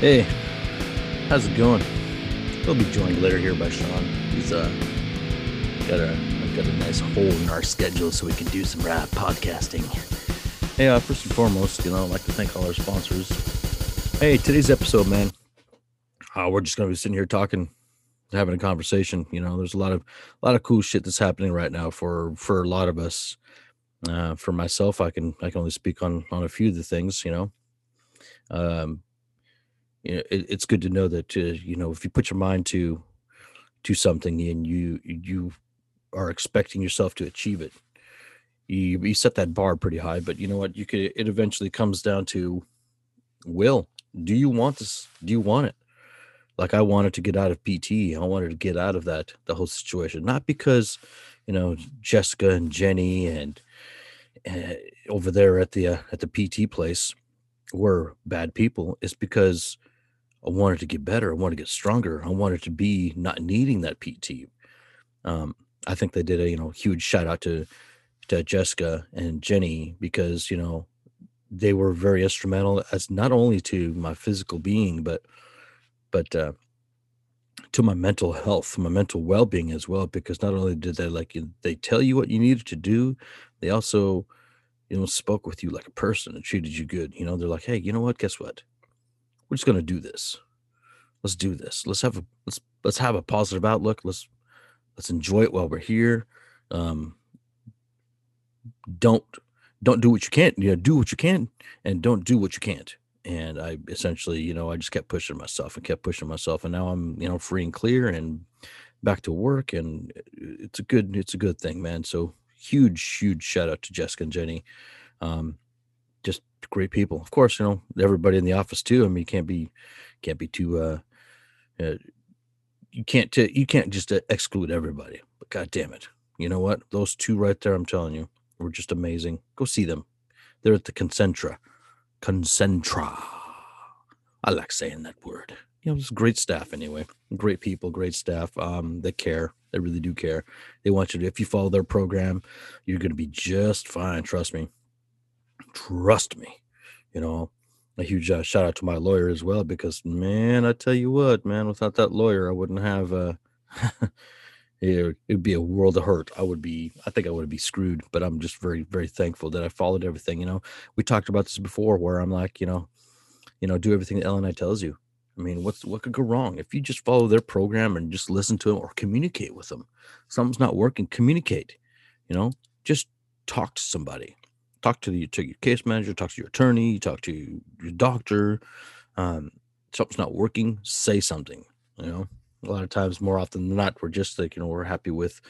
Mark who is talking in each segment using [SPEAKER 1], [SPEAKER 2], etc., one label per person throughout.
[SPEAKER 1] Hey, how's it going? We'll be joined later here by Sean. He's uh got a got a nice hole in our schedule so we can do some rap podcasting. Hey, uh, first and foremost, you know, I'd like to thank all our sponsors. Hey, today's episode, man. Uh, we're just gonna be sitting here talking, having a conversation. You know, there's a lot of a lot of cool shit that's happening right now for for a lot of us. Uh, for myself, I can I can only speak on on a few of the things. You know, um, you know, it, it's good to know that uh, you know if you put your mind to to something and you you are expecting yourself to achieve it, you you set that bar pretty high. But you know what? You could it eventually comes down to will. Do you want this? Do you want it? Like I wanted to get out of PT. I wanted to get out of that the whole situation, not because you know Jessica and Jenny and uh, over there at the uh, at the PT place were bad people. It's because I wanted to get better. I wanted to get stronger. I wanted to be not needing that PT. Um, I think they did a you know huge shout out to to Jessica and Jenny because you know they were very instrumental as not only to my physical being but but uh, to my mental health, my mental well being as well. Because not only did they like they tell you what you needed to do, they also you know spoke with you like a person and treated you good. You know, they're like, hey, you know what? Guess what? We're just gonna do this. Let's do this. Let's have a let's let's have a positive outlook. Let's let's enjoy it while we're here. Um, don't don't do what you can't. You know, do what you can, and don't do what you can't. And I essentially, you know, I just kept pushing myself and kept pushing myself, and now I'm you know free and clear and back to work, and it's a good it's a good thing, man. So huge huge shout out to Jessica and Jenny. Um, great people. Of course, you know everybody in the office too. I mean, you can't be can't be too. Uh, uh you can't t- you can't just uh, exclude everybody. But god damn it, you know what? Those two right there, I'm telling you, were just amazing. Go see them. They're at the Concentra. Concentra. I like saying that word. You know, it's great staff anyway. Great people, great staff. Um, they care. They really do care. They want you to. If you follow their program, you're going to be just fine. Trust me trust me you know? A huge uh, shout out to my lawyer as well because man i tell you what man without that lawyer i wouldn't have uh it would be a world of hurt. I would be i think i would be screwed but i'm just very very thankful that i followed everything you know? We talked about this before where i'm like you know you know do everything that L&I tells you. I mean what's what could go wrong? If you just follow their program and just listen to them or communicate with them something's not working communicate you know? Just talk to somebody talk to the to your case manager, talk to your attorney, talk to your doctor. Um, something's not working, say something. You know, a lot of times, more often than not, we're just like you know we're happy with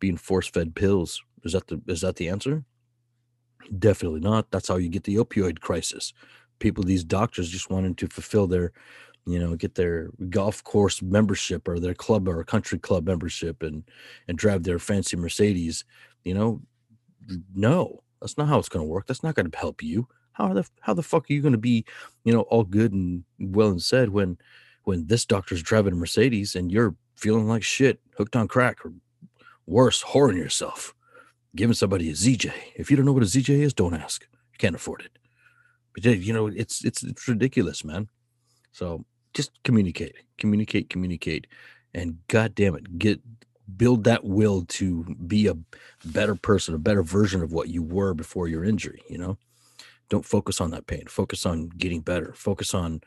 [SPEAKER 1] being force fed pills. Is that the is that the answer? Definitely not. That's how you get the opioid crisis. People, these doctors just wanting to fulfill their, you know, get their golf course membership or their club or country club membership and and drive their fancy Mercedes. You know, no, that's not how it's going to work. That's not going to help you. How the how the fuck are you going to be, you know, all good and well and said when when this doctor's driving a Mercedes and you're feeling like shit, hooked on crack, or worse, whoring yourself, giving somebody a ZJ. If you don't know what a ZJ is, don't ask. You can't afford it. But you know, it's it's it's ridiculous, man. So just communicate, communicate, communicate, and god damn it, get build that will to be a better person, a better version of what you were before your injury, you know? Don't focus on that pain. Focus on getting better. Focus on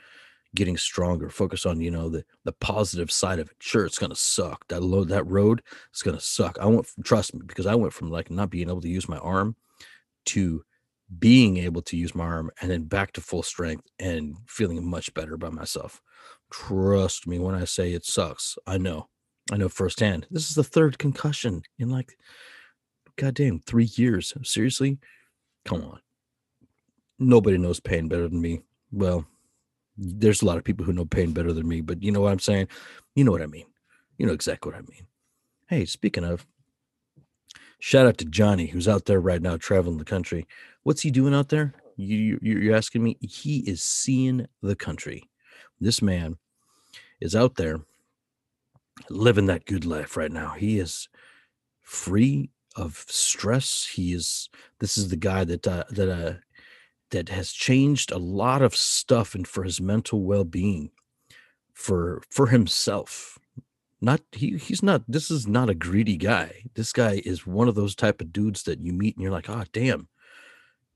[SPEAKER 1] getting stronger. Focus on, you know, the the positive side of it. Sure, it's gonna suck. That load that road is gonna suck. I went trust me, because I went from like not being able to use my arm to being able to use my arm and then back to full strength and feeling much better by myself. Trust me when I say it sucks. I know. I know firsthand. This is the third concussion in like, goddamn, three years. Seriously? Come on. Nobody knows pain better than me. Well, there's a lot of people who know pain better than me, but you know what I'm saying? You know what I mean. You know exactly what I mean. Hey, speaking of, shout out to Johnny, who's out there right now traveling the country. What's he doing out there? You, you, you're asking me? He is seeing the country. This man is out there living that good life right now. He is free of stress. He is. This is the guy that uh, that uh, that has changed a lot of stuff and for his mental well-being for for himself not he he's not this is not a greedy guy this guy is one of those type of dudes that you meet and you're like oh damn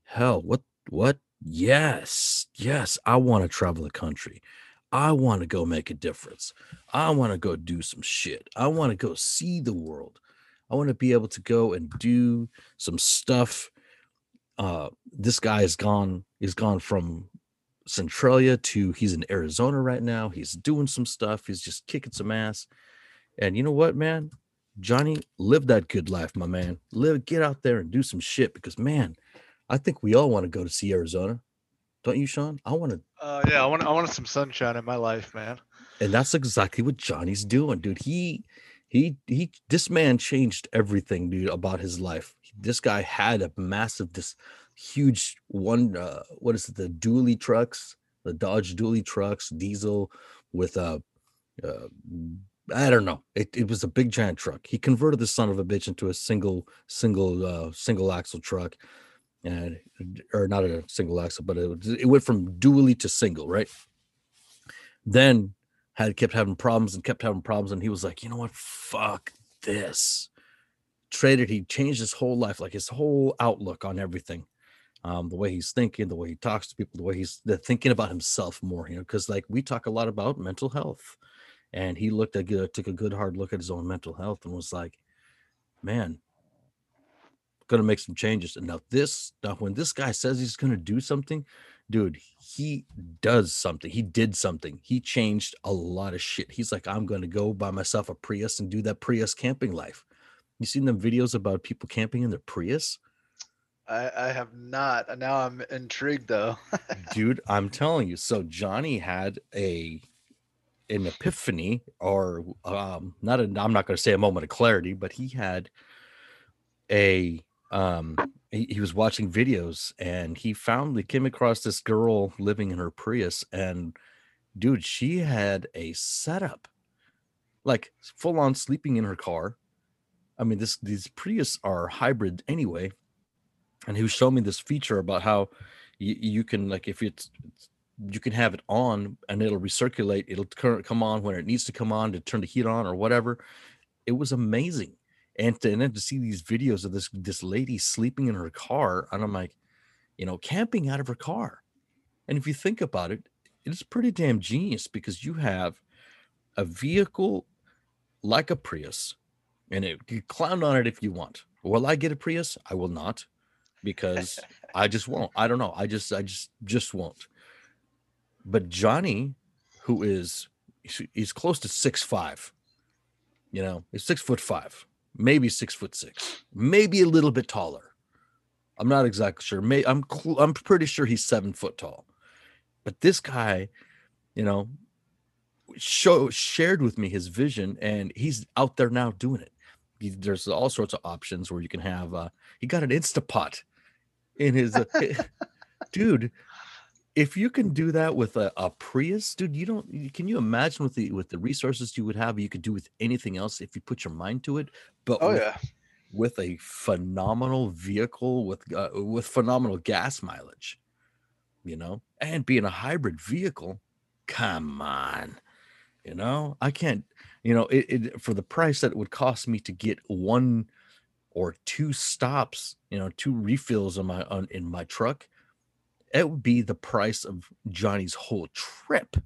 [SPEAKER 1] hell what what yes yes i want to travel the country i want to go make a difference i want to go do some shit i want to go see the world i want to be able to go and do some stuff uh this guy is gone He's gone from centralia to he's in arizona right now he's doing some stuff he's just kicking some ass and you know what, man? Johnny, live that good life, my man. Live, get out there and do some shit because, man, I think we all want to go to see Arizona. Don't you, Sean? I want to.
[SPEAKER 2] Uh, yeah, I want. I want some sunshine in my life, man.
[SPEAKER 1] And that's exactly what Johnny's doing, dude. He, he, he. This man changed everything, dude, about his life. This guy had a massive, this huge one. Uh, what is it? The dually trucks, the Dodge dually trucks, diesel with a. Uh, uh, I don't know. It, it was a big giant truck. He converted the son of a bitch into a single, single, uh, single axle truck, and or not a single axle, but it, it went from dually to single, right? Then had kept having problems and kept having problems, and he was like, you know what? Fuck this. Traded. He changed his whole life, like his whole outlook on everything. Um, the way he's thinking, the way he talks to people, the way he's thinking about himself more, you know, because like we talk a lot about mental health and he looked at took a good hard look at his own mental health and was like, "Man, gonna make some changes." And now this, now when this guy says he's gonna do something, dude, he does something. He did something. He changed a lot of shit. He's like, "I'm gonna go buy myself a Prius and do that Prius camping life." You seen them videos about people camping in their Prius?
[SPEAKER 2] I, I have not. Now I'm intrigued though.
[SPEAKER 1] Dude, I'm telling you. So Johnny had a an epiphany or um not a i'm not going to say a moment of clarity but he had a um he, he, was watching videos and he found he came across this girl living in her prius and dude she had a setup like full on sleeping in her car i mean this these prius are hybrid anyway and he was showing me this feature about how you, you can like if it's, it's you can have it on and it'll recirculate. It'll come on when it needs to come on to turn the heat on or whatever. It was amazing. And, to, and then to see these videos of this this lady sleeping in her car, and I'm like, you know, camping out of her car. And if you think about it, it's pretty damn genius because you have a vehicle like a Prius, and it, you clown on it if you want. Will I get a Prius? I will not, because I just won't. I don't know. I just I just just won't. But Johnny, who is he's close to six five, you know, he's six foot five, maybe six foot six, maybe a little bit taller. I'm not exactly sure. May I'm cl- I'm pretty sure he's seven foot tall. But this guy, you know, show shared with me his vision, and he's out there now doing it. He, there's all sorts of options where you can have. Uh, he got an Instapot in his. Uh, dude, if you can do that with a, a Prius, dude, you don't. Can you imagine with the with the resources you would have, you could do with anything else if you put your mind to it. But
[SPEAKER 2] oh
[SPEAKER 1] with,
[SPEAKER 2] yeah,
[SPEAKER 1] with a phenomenal vehicle with uh, with phenomenal gas mileage, you know, and being a hybrid vehicle, come on, you know, I can't, you know, it, it for the price that it would cost me to get one or two stops, you know, two refills on my on in my truck it would be the price of Johnny's whole trip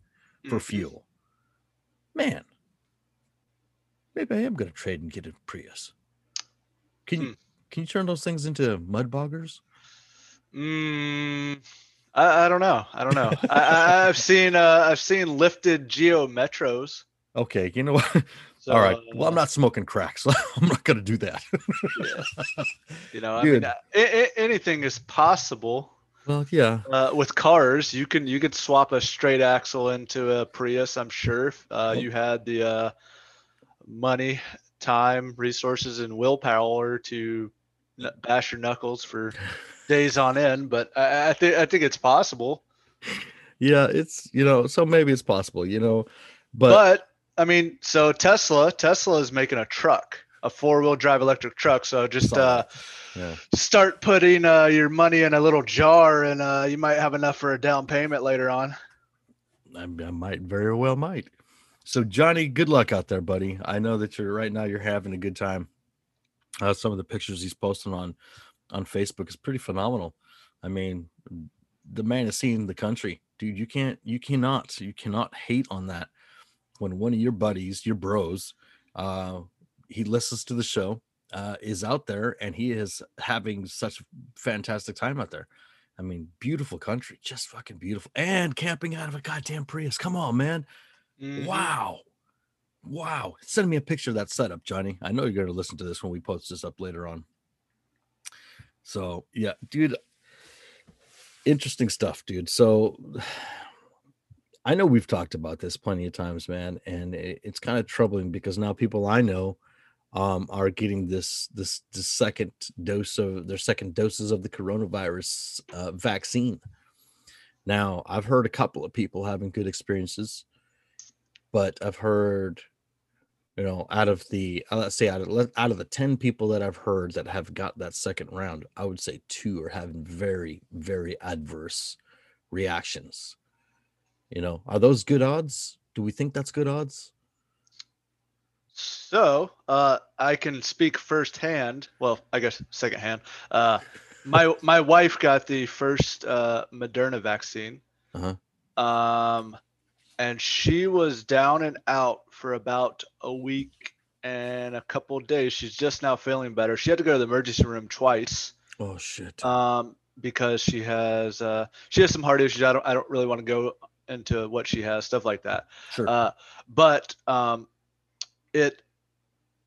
[SPEAKER 1] for mm-hmm. fuel. Man, maybe I am going to trade and get a Prius. Can you hmm. can you turn those things into mud boggers?
[SPEAKER 2] Mm, I, I don't know. I don't know. I, have seen uh, I've seen lifted Geo Metros.
[SPEAKER 1] Okay, you know what? So, All right. Well, I'm not smoking crack, so I'm not going to do that.
[SPEAKER 2] yeah. You know, I mean, uh, anything is possible.
[SPEAKER 1] Well, yeah.
[SPEAKER 2] Uh, with cars, you can you could swap a straight axle into a Prius. I'm sure uh, you had the uh, money, time, resources, and willpower to bash your knuckles for days on end. But I, I think I think it's possible.
[SPEAKER 1] Yeah, it's you know, so maybe it's possible, you know, but
[SPEAKER 2] but I mean, so Tesla Tesla is making a truck. A four wheel drive electric truck. So just uh.
[SPEAKER 1] Yeah.
[SPEAKER 2] start putting uh, your money in a little jar, and uh, you might have enough for a down payment later on.
[SPEAKER 1] I, I might very well might. So Johnny, good luck out there, buddy. I know that you're right now. You're having a good time. Uh, some of the pictures he's posting on on Facebook is pretty phenomenal. I mean, the man is seeing the country, dude. You can't, you cannot, you cannot hate on that. When one of your buddies, your bros, uh, he listens to the show, uh, is out there, and he is having such a fantastic time out there. I mean, beautiful country, just fucking beautiful, and camping out of a goddamn Prius. Come on, man.
[SPEAKER 2] Mhm.
[SPEAKER 1] Wow. Wow. Send me a picture of that setup, Johnny. I know you're going to listen to this when we post this up later on. So, yeah, dude, interesting stuff, dude. So, I know we've talked about this plenty of times, man, and it- it's kind of troubling because now people I know um, are getting this this the second dose of their second doses of the coronavirus uh, vaccine. Now, I've heard a couple of people having good experiences, but I've heard, you know, out of the uh, let's say out of out of the ten people that I've heard that have got that second round, I would say two are having very very adverse reactions. You know, are those good odds? Do we think that's good odds?
[SPEAKER 2] So uh, I can speak firsthand. Well, I guess secondhand. Uh, my my wife got the first uh, Moderna vaccine,
[SPEAKER 1] Uh-huh.
[SPEAKER 2] um, and she was down and out for about a week and a couple of days. She's just now feeling better. She had to go to the emergency room twice
[SPEAKER 1] Oh shit.
[SPEAKER 2] um, because she has uh, she has some heart issues. I don't I don't really want to go into what she has, stuff like that.
[SPEAKER 1] sure.
[SPEAKER 2] Uh, but um, it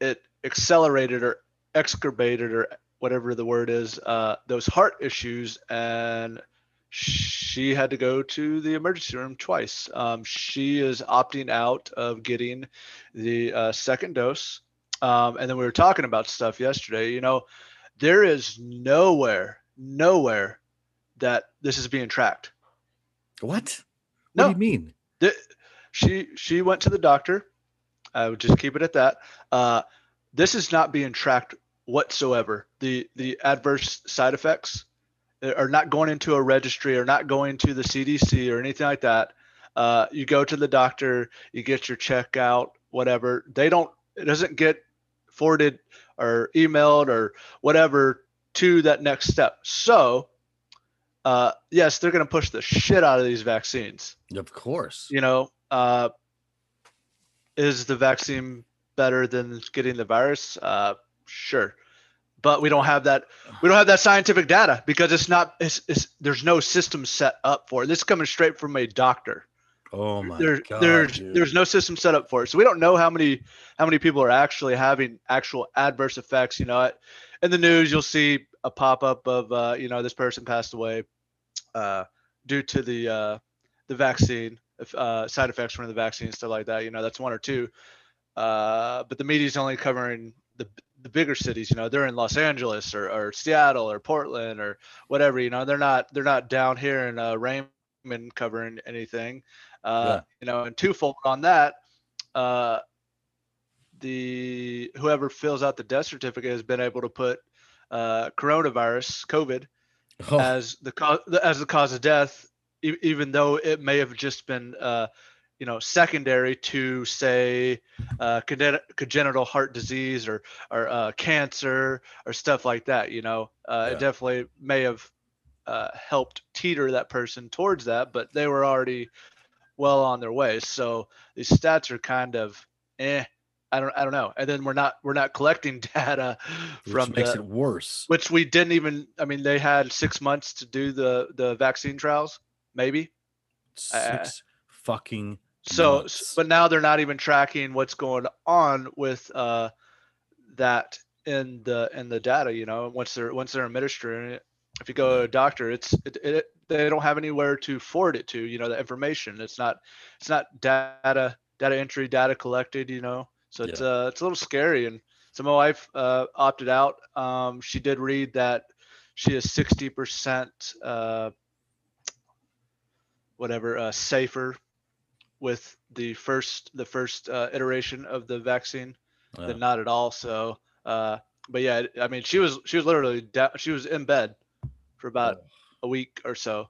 [SPEAKER 2] it accelerated or excurbated or whatever the word is uh, those heart issues, and she had to go to the emergency room twice. Um, she is opting out of getting the uh, second dose. Um, and then we were talking about stuff yesterday. You know, there is nowhere, nowhere that this is being tracked.
[SPEAKER 1] what?
[SPEAKER 2] no.
[SPEAKER 1] Do you mean?
[SPEAKER 2] the, she she went to the doctor. I would just keep it at that. Uh, this is not being tracked whatsoever. The the adverse side effects are not going into a registry or not going to the CDC or anything like that. Uh, you go to the doctor, you get your check out, whatever. They don't. It doesn't get forwarded or emailed or whatever to that next step. So, uh, yes, they're going to push the shit out of these vaccines
[SPEAKER 1] Of course.
[SPEAKER 2] you know, uh, is the vaccine better than getting the virus? Uh, sure, but we don't have that. We don't have that scientific data because it's not. It's, it's there's no system set up for it. This is coming straight from a doctor.
[SPEAKER 1] Oh my
[SPEAKER 2] There,
[SPEAKER 1] god.
[SPEAKER 2] there's
[SPEAKER 1] dude.
[SPEAKER 2] there's no system set up for it, so we don't know how many how many people are actually having actual adverse effects. You know, in the news you'll see a pop up of uh, you know this person passed away uh, due to the uh, the vaccine uh, side effects from the vaccine stuff like that. You know, that's one or two. Uh, but the media's only covering the the bigger cities. You know, they're in Los Angeles or, or Seattle or Portland or whatever. You know, they're not they're not down here in uh, Raymond covering anything. Uh, You know, and twofold on that. Uh, the whoever fills out the death certificate has been able to put uh, coronavirus, COVID,
[SPEAKER 1] Oh,
[SPEAKER 2] as the cause as the cause of death, e- even though it may have just been, uh, you know, secondary to say uh, congen- congenital heart disease or or uh, cancer or stuff like that. You know, uh,
[SPEAKER 1] Yeah.
[SPEAKER 2] it definitely may have uh, helped teeter that person towards that, but they were already well on their way. So these stats are kind of eh. I don't I don't know. And then we're not we're not collecting data
[SPEAKER 1] which
[SPEAKER 2] from
[SPEAKER 1] makes
[SPEAKER 2] the,
[SPEAKER 1] it worse.
[SPEAKER 2] which we didn't even i mean they had six months to do the the vaccine trials maybe? Uh,
[SPEAKER 1] Six fucking
[SPEAKER 2] so
[SPEAKER 1] months.
[SPEAKER 2] but now they're not even tracking what's going on with uh that in the in the data you know once they're once they're administering it if you go to a doctor it's it, it they don't have anywhere to forward it to you know the information. It's not it's not data data entry data collected you know. So it's uh it's a little scary and so my wife uh opted out. Um she did read that she is 60% uh whatever uh safer with the first the first uh, iteration of the vaccine
[SPEAKER 1] Yeah.
[SPEAKER 2] than not at all so Uh, but yeah, I mean, she was she was literally da- she was in bed for about a week or so.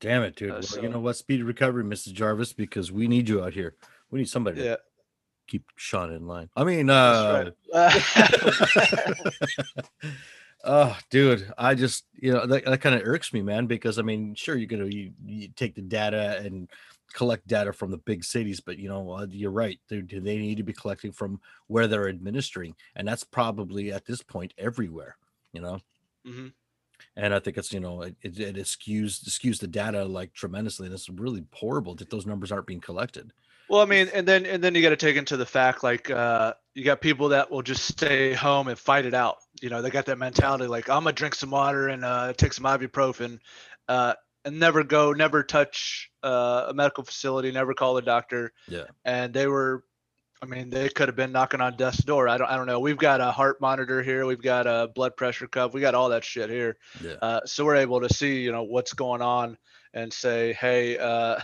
[SPEAKER 1] Damn it, dude.
[SPEAKER 2] Uh,
[SPEAKER 1] Well,
[SPEAKER 2] so-
[SPEAKER 1] you know what? Speedy recovery, Mrs. Jarvis, because we need you out here. We need somebody to
[SPEAKER 2] Yeah,
[SPEAKER 1] keep Sean in line. I mean, uh,
[SPEAKER 2] that's right.
[SPEAKER 1] oh, dude, I just you know that, that kind of irks me, man. Because I mean, sure, you're gonna you, you take the data and collect data from the big cities, but you know, uh, you're right. They, they need to be collecting from where they're administering, and that's probably at this point everywhere. You know,
[SPEAKER 2] hmm
[SPEAKER 1] and I think it's you know it, it, it skews skews the data like tremendously. And it's really horrible that those numbers aren't being collected.
[SPEAKER 2] Well, I mean, and then and then you got to take into the fact like uh, you got people that will just stay home and fight it out. You know, they got that mentality like I'm gonna drink some water and uh, take some ibuprofen, uh, and never go, never touch uh, a medical facility, never call the doctor.
[SPEAKER 1] Yeah.
[SPEAKER 2] And they were, I mean, they could have been knocking on death's door. I don't, I don't know. We've got a heart monitor here. We've got a blood pressure cuff. We got all that shit here.
[SPEAKER 1] Yeah.
[SPEAKER 2] Uh, so we're able to see, you know, what's going on and say, hey, uh,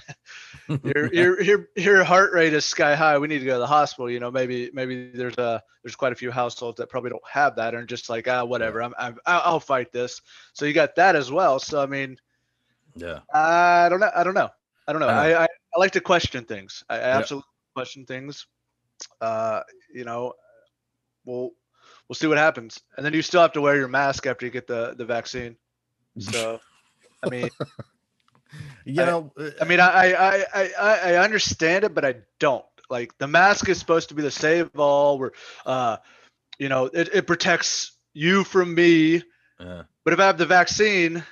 [SPEAKER 2] your your your your heart rate is sky high. We need to go to the hospital. You know, maybe maybe there's a there's quite a few households that probably don't have that and just like ah whatever. I'm, I'm I'll fight this. So you got that as well. So I mean,
[SPEAKER 1] yeah.
[SPEAKER 2] I don't know. I don't know. I don't know.
[SPEAKER 1] I
[SPEAKER 2] I I, I like to question things. I, I absolutely question things. Uh, you know, we'll we'll see what happens. And then you still have to wear your mask after you get the the vaccine. So, I mean.
[SPEAKER 1] You
[SPEAKER 2] I-
[SPEAKER 1] know,
[SPEAKER 2] I mean, I, I, I, I, I understand it, but I don't. Like the mask is supposed to be the save all. Where, uh, you know, it, it protects you from me.
[SPEAKER 1] uh,
[SPEAKER 2] But if I have the vaccine,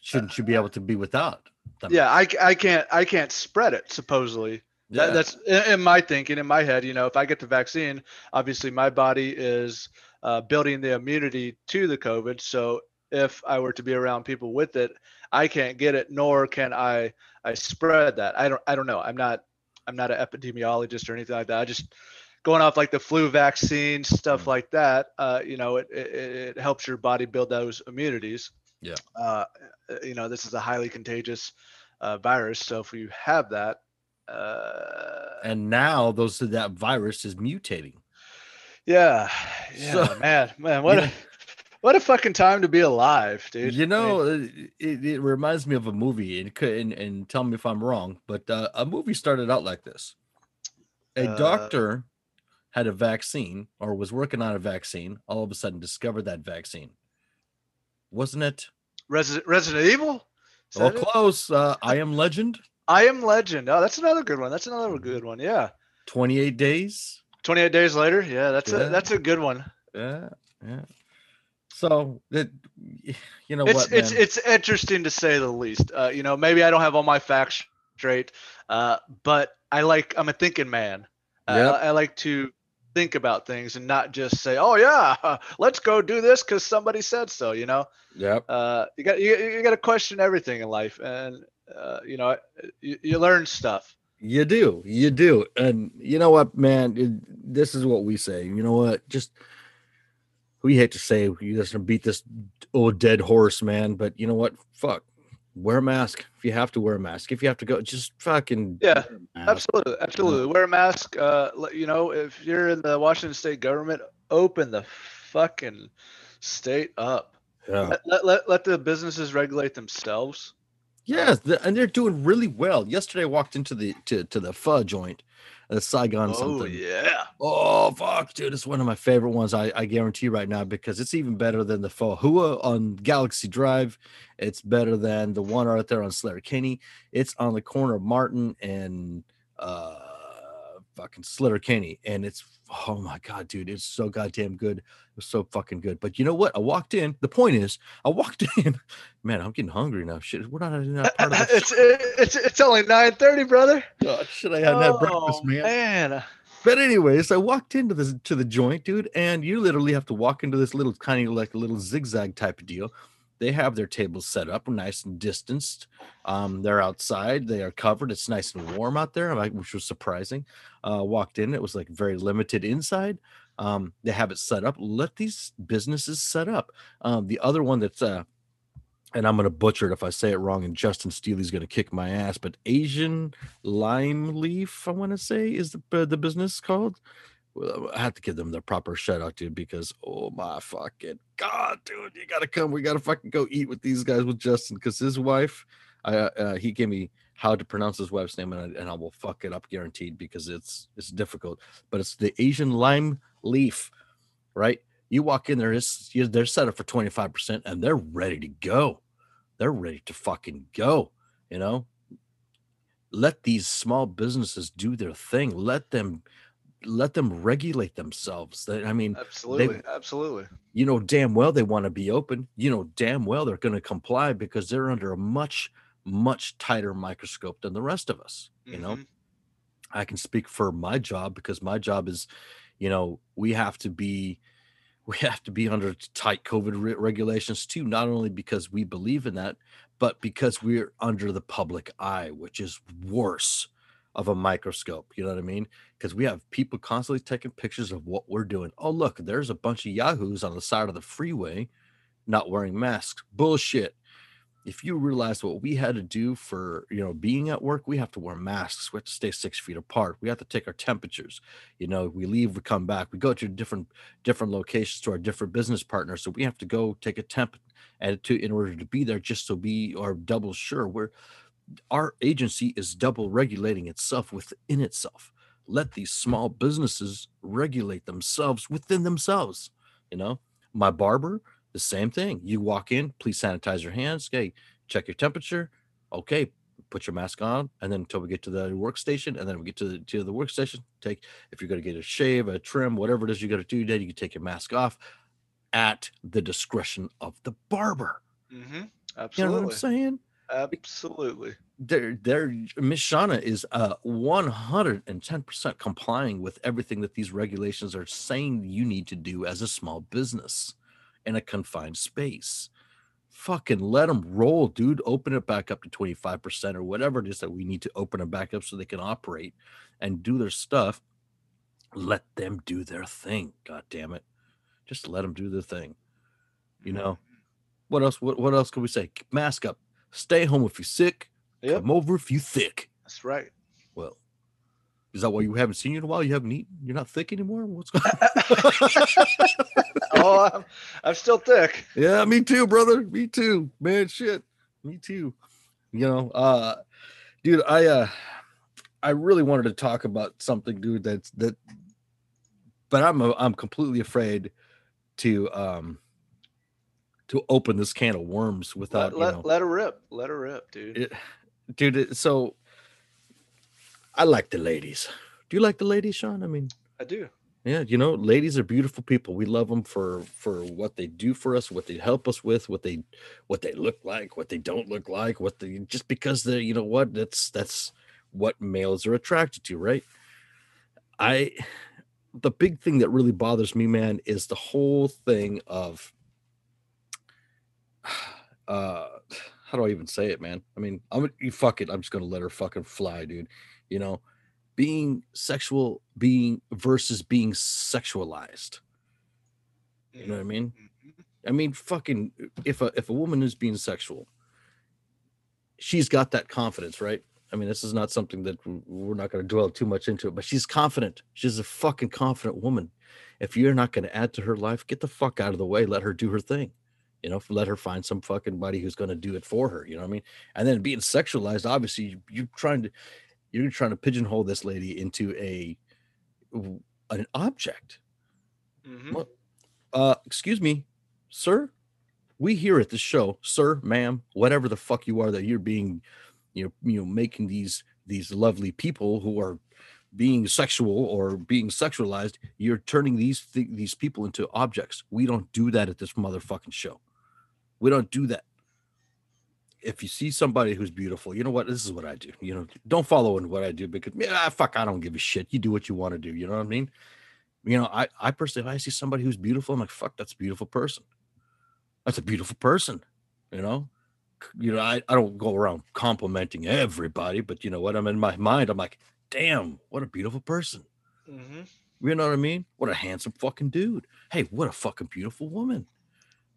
[SPEAKER 1] shouldn't you be able to be without? the
[SPEAKER 2] yeah. I, I can't, I can't spread it. Supposedly,
[SPEAKER 1] yeah.
[SPEAKER 2] that, that's in, in my thinking, in my head. You know, if I get the vaccine, obviously my body is uh, building the immunity to the COVID. So if I were to be around people with it, I can't get it, nor can I, I spread that. I don't, I don't know. I'm not, I'm not an epidemiologist or anything like that. I just going off like the flu vaccine stuff
[SPEAKER 1] Mm.
[SPEAKER 2] like that. Uh, you know, it, it, it helps your body build those immunities.
[SPEAKER 1] Yeah.
[SPEAKER 2] Uh, you know, this is a highly contagious uh, virus. So if you have that, uh,
[SPEAKER 1] and now those that virus is mutating.
[SPEAKER 2] yeah, yeah,
[SPEAKER 1] So-
[SPEAKER 2] man, man, what
[SPEAKER 1] You
[SPEAKER 2] a what a fucking time to be alive, dude.
[SPEAKER 1] You
[SPEAKER 2] I mean,
[SPEAKER 1] know, it, it reminds me of a movie, and, and and tell me if I'm wrong, but uh, a movie started out like this: a
[SPEAKER 2] Uh,
[SPEAKER 1] doctor had a vaccine or was working on a vaccine. All of a sudden, discovered that vaccine. Wasn't it?
[SPEAKER 2] Resident Resident Evil. Is
[SPEAKER 1] Oh, close. Uh, I am Legend.
[SPEAKER 2] I am Legend. Oh, that's another good one. That's another good one. Yeah.
[SPEAKER 1] 28 days.
[SPEAKER 2] 28 days later. Yeah, that's
[SPEAKER 1] Yeah.
[SPEAKER 2] a that's a good one.
[SPEAKER 1] Yeah, yeah. So that you know
[SPEAKER 2] it's
[SPEAKER 1] what,
[SPEAKER 2] it's it's interesting to say the least. Uh, you know, maybe I don't have all my facts straight, uh, but I like I'm a thinking man. Uh,
[SPEAKER 1] Yep.
[SPEAKER 2] I, I like to think about things and not just say, "Oh yeah, let's go do this because somebody said so." You know,
[SPEAKER 1] Yep.
[SPEAKER 2] uh, you got you, you got to question everything in life, and uh, you know, you, you learn stuff.
[SPEAKER 1] You do, you do, and you know what, man? It- this is what we say. You know what? Just we hate to say we just gonna beat this old dead horse, man. But you know what? Fuck. Wear a mask if you have to wear a mask. If you have to go, just fucking
[SPEAKER 2] Yeah. Absolutely, absolutely. Wear a mask. Uh, you know, if you're in the Washington State government, open the fucking state up.
[SPEAKER 1] Yeah.
[SPEAKER 2] Let, let, let, let the businesses regulate themselves.
[SPEAKER 1] Yes, the, and they're doing really well. Yesterday, I walked into the to, to the pho joint, the Saigon
[SPEAKER 2] Oh
[SPEAKER 1] something.
[SPEAKER 2] yeah.
[SPEAKER 1] Oh fuck, dude! It's one of my favorite ones. I, I guarantee right now because it's even better than the Pho Hua on Galaxy Drive. It's better than the one right there on Slater Kenny. It's on the corner of Martin and uh fucking Slater Kenny, and it's oh my god, dude! It's so goddamn good. It was so fucking good. But you know what? I walked in. The point is, I walked in. Man, I'm getting hungry now. Shit, we're not, not uh, part of uh, the uh,
[SPEAKER 2] it's it's it's only nine thirty, brother.
[SPEAKER 1] God, shit, I hadn't had breakfast,
[SPEAKER 2] Oh,
[SPEAKER 1] man.
[SPEAKER 2] man.
[SPEAKER 1] But anyways, I walked into the to the joint, dude, and you literally have to walk into this little kind of like a little zigzag type of deal. They have their tables set up nice and distanced. Um, they're outside, they are covered. It's nice and warm out there, which was surprising. Uh, walked in, it was like very limited inside. Um, they have it set up. Let these businesses set up. Um, the other one that's uh, and I'm gonna butcher it if I say it wrong, and Justin Steely's gonna kick my ass. But Asian lime leaf, I want to say, is the uh, the business called. I have to give them the proper shout out, dude, because oh my fucking god, dude, you gotta come. We gotta fucking go eat with these guys with Justin because his wife, I uh, uh, he gave me how to pronounce his wife's name and I, and I will fuck it up guaranteed because it's it's difficult. But it's the Asian lime leaf, right? You walk in there, it's they're set up for twenty five percent and they're ready to go. They're ready to fucking go. You know, let these small businesses do their thing. Let them let them regulate themselves. I mean,
[SPEAKER 2] absolutely, absolutely.
[SPEAKER 1] You know, damn well they want to be open. You know, damn well they're going to comply because they're under a much, much tighter microscope than the rest of us. You mm-hmm. know, I can speak for my job because my job is, you know, we have to be, we have to be under tight COVID re- regulations too. Not only because we believe in that, but because we're under the public eye, which is worse of a microscope. You know what I mean? Because we have people constantly taking pictures of what we're doing. Oh, look, there's a bunch of yahoos on the side of the freeway not wearing masks. Bullshit. If you realize what we had to do for you know being at work, we have to wear masks. We have to stay six feet apart. We have to take our temperatures. You know, we leave, we come back, we go to different different locations to our different business partners. So we have to go take a temp and to in order to be there, just so we are double sure we're our agency is double regulating itself within itself. Let these small businesses regulate themselves within themselves. You know, my barber, the same thing. You walk in, please sanitize your hands. Okay, check your temperature. Okay, put your mask on, and then until we get to the workstation, and then we get to the to the workstation. Take if you're going to get a shave, a trim, whatever it is you got to do, then you can take your mask off at the discretion of the barber.
[SPEAKER 2] Mm-hmm.
[SPEAKER 1] Absolutely. You know what I'm saying?
[SPEAKER 2] Absolutely.
[SPEAKER 1] They're, they're Miss Shauna is uh 110% complying with everything that these regulations are saying you need to do as a small business in a confined space. Fucking let them roll, dude. Open it back up to 25% or whatever it is that we need to open it back up so they can operate and do their stuff. Let them do their thing. God damn it. Just let them do their thing. You know, mm-hmm. what else? What, what else can we say? Mask up Stay home if you're sick. Yep. Come over if you thick.
[SPEAKER 2] That's right.
[SPEAKER 1] Well, is that why you haven't seen you in a while? You haven't eaten? You're not thick anymore? What's going on?
[SPEAKER 2] oh, I'm, I'm still thick.
[SPEAKER 1] Yeah, me too, brother. Me too. Man, shit. Me too. You know, uh, dude, I uh I really wanted to talk about something, dude, that's that but I'm a, I'm completely afraid to um to open this can of worms without
[SPEAKER 2] let,
[SPEAKER 1] you know,
[SPEAKER 2] let her rip let her rip dude.
[SPEAKER 1] It, dude it, so i like the ladies. Do you like the ladies sean? I mean
[SPEAKER 2] i do.
[SPEAKER 1] Yeah you know ladies are beautiful people. We love them for for what they do for us what they help us with what they what they look like what they don't look like what they just because they're you know what that's that's what males are attracted to right? I the big thing that really bothers me man is the whole thing of uh how do I even say it, man? I mean, I'm you fuck it. I'm just gonna let her fucking fly, dude. You know, being sexual, being versus being sexualized. You know what I mean? Mm-hmm. I mean, fucking if a if a woman is being sexual, she's got that confidence, right? I mean, this is not something that we're not going to dwell too much into it, but she's confident. She's a fucking confident woman. If you're not going to add to her life, get the fuck out of the way. Let her do her thing you know, let her find some fucking buddy who's going to do it for her. You know what I mean? And then being sexualized, obviously, you're trying to you're trying to pigeonhole this lady into a an object. Mm-hmm. Well, uh, excuse me, sir. We here at the show, sir, ma'am, whatever the fuck you are, that you're being, you know, you know, making these these lovely people who are being sexual or being sexualized, you're turning these th- these people into objects. We don't do that at this motherfucking show. We don't do that. If you see somebody who's beautiful, you know what? This is what I do. You know, don't follow in what I do because yeah, fuck, I don't give a shit. You do what you want to do. You know what I mean? You know, I I personally, if I see somebody who's beautiful, I'm like, fuck, that's a beautiful person. That's a beautiful person. You know, you know, I, I don't go around complimenting everybody, but you know what? I'm in my mind, I'm like, damn, what a beautiful person. Mm-hmm. You know what I mean? What a handsome fucking dude. Hey, what a fucking beautiful woman.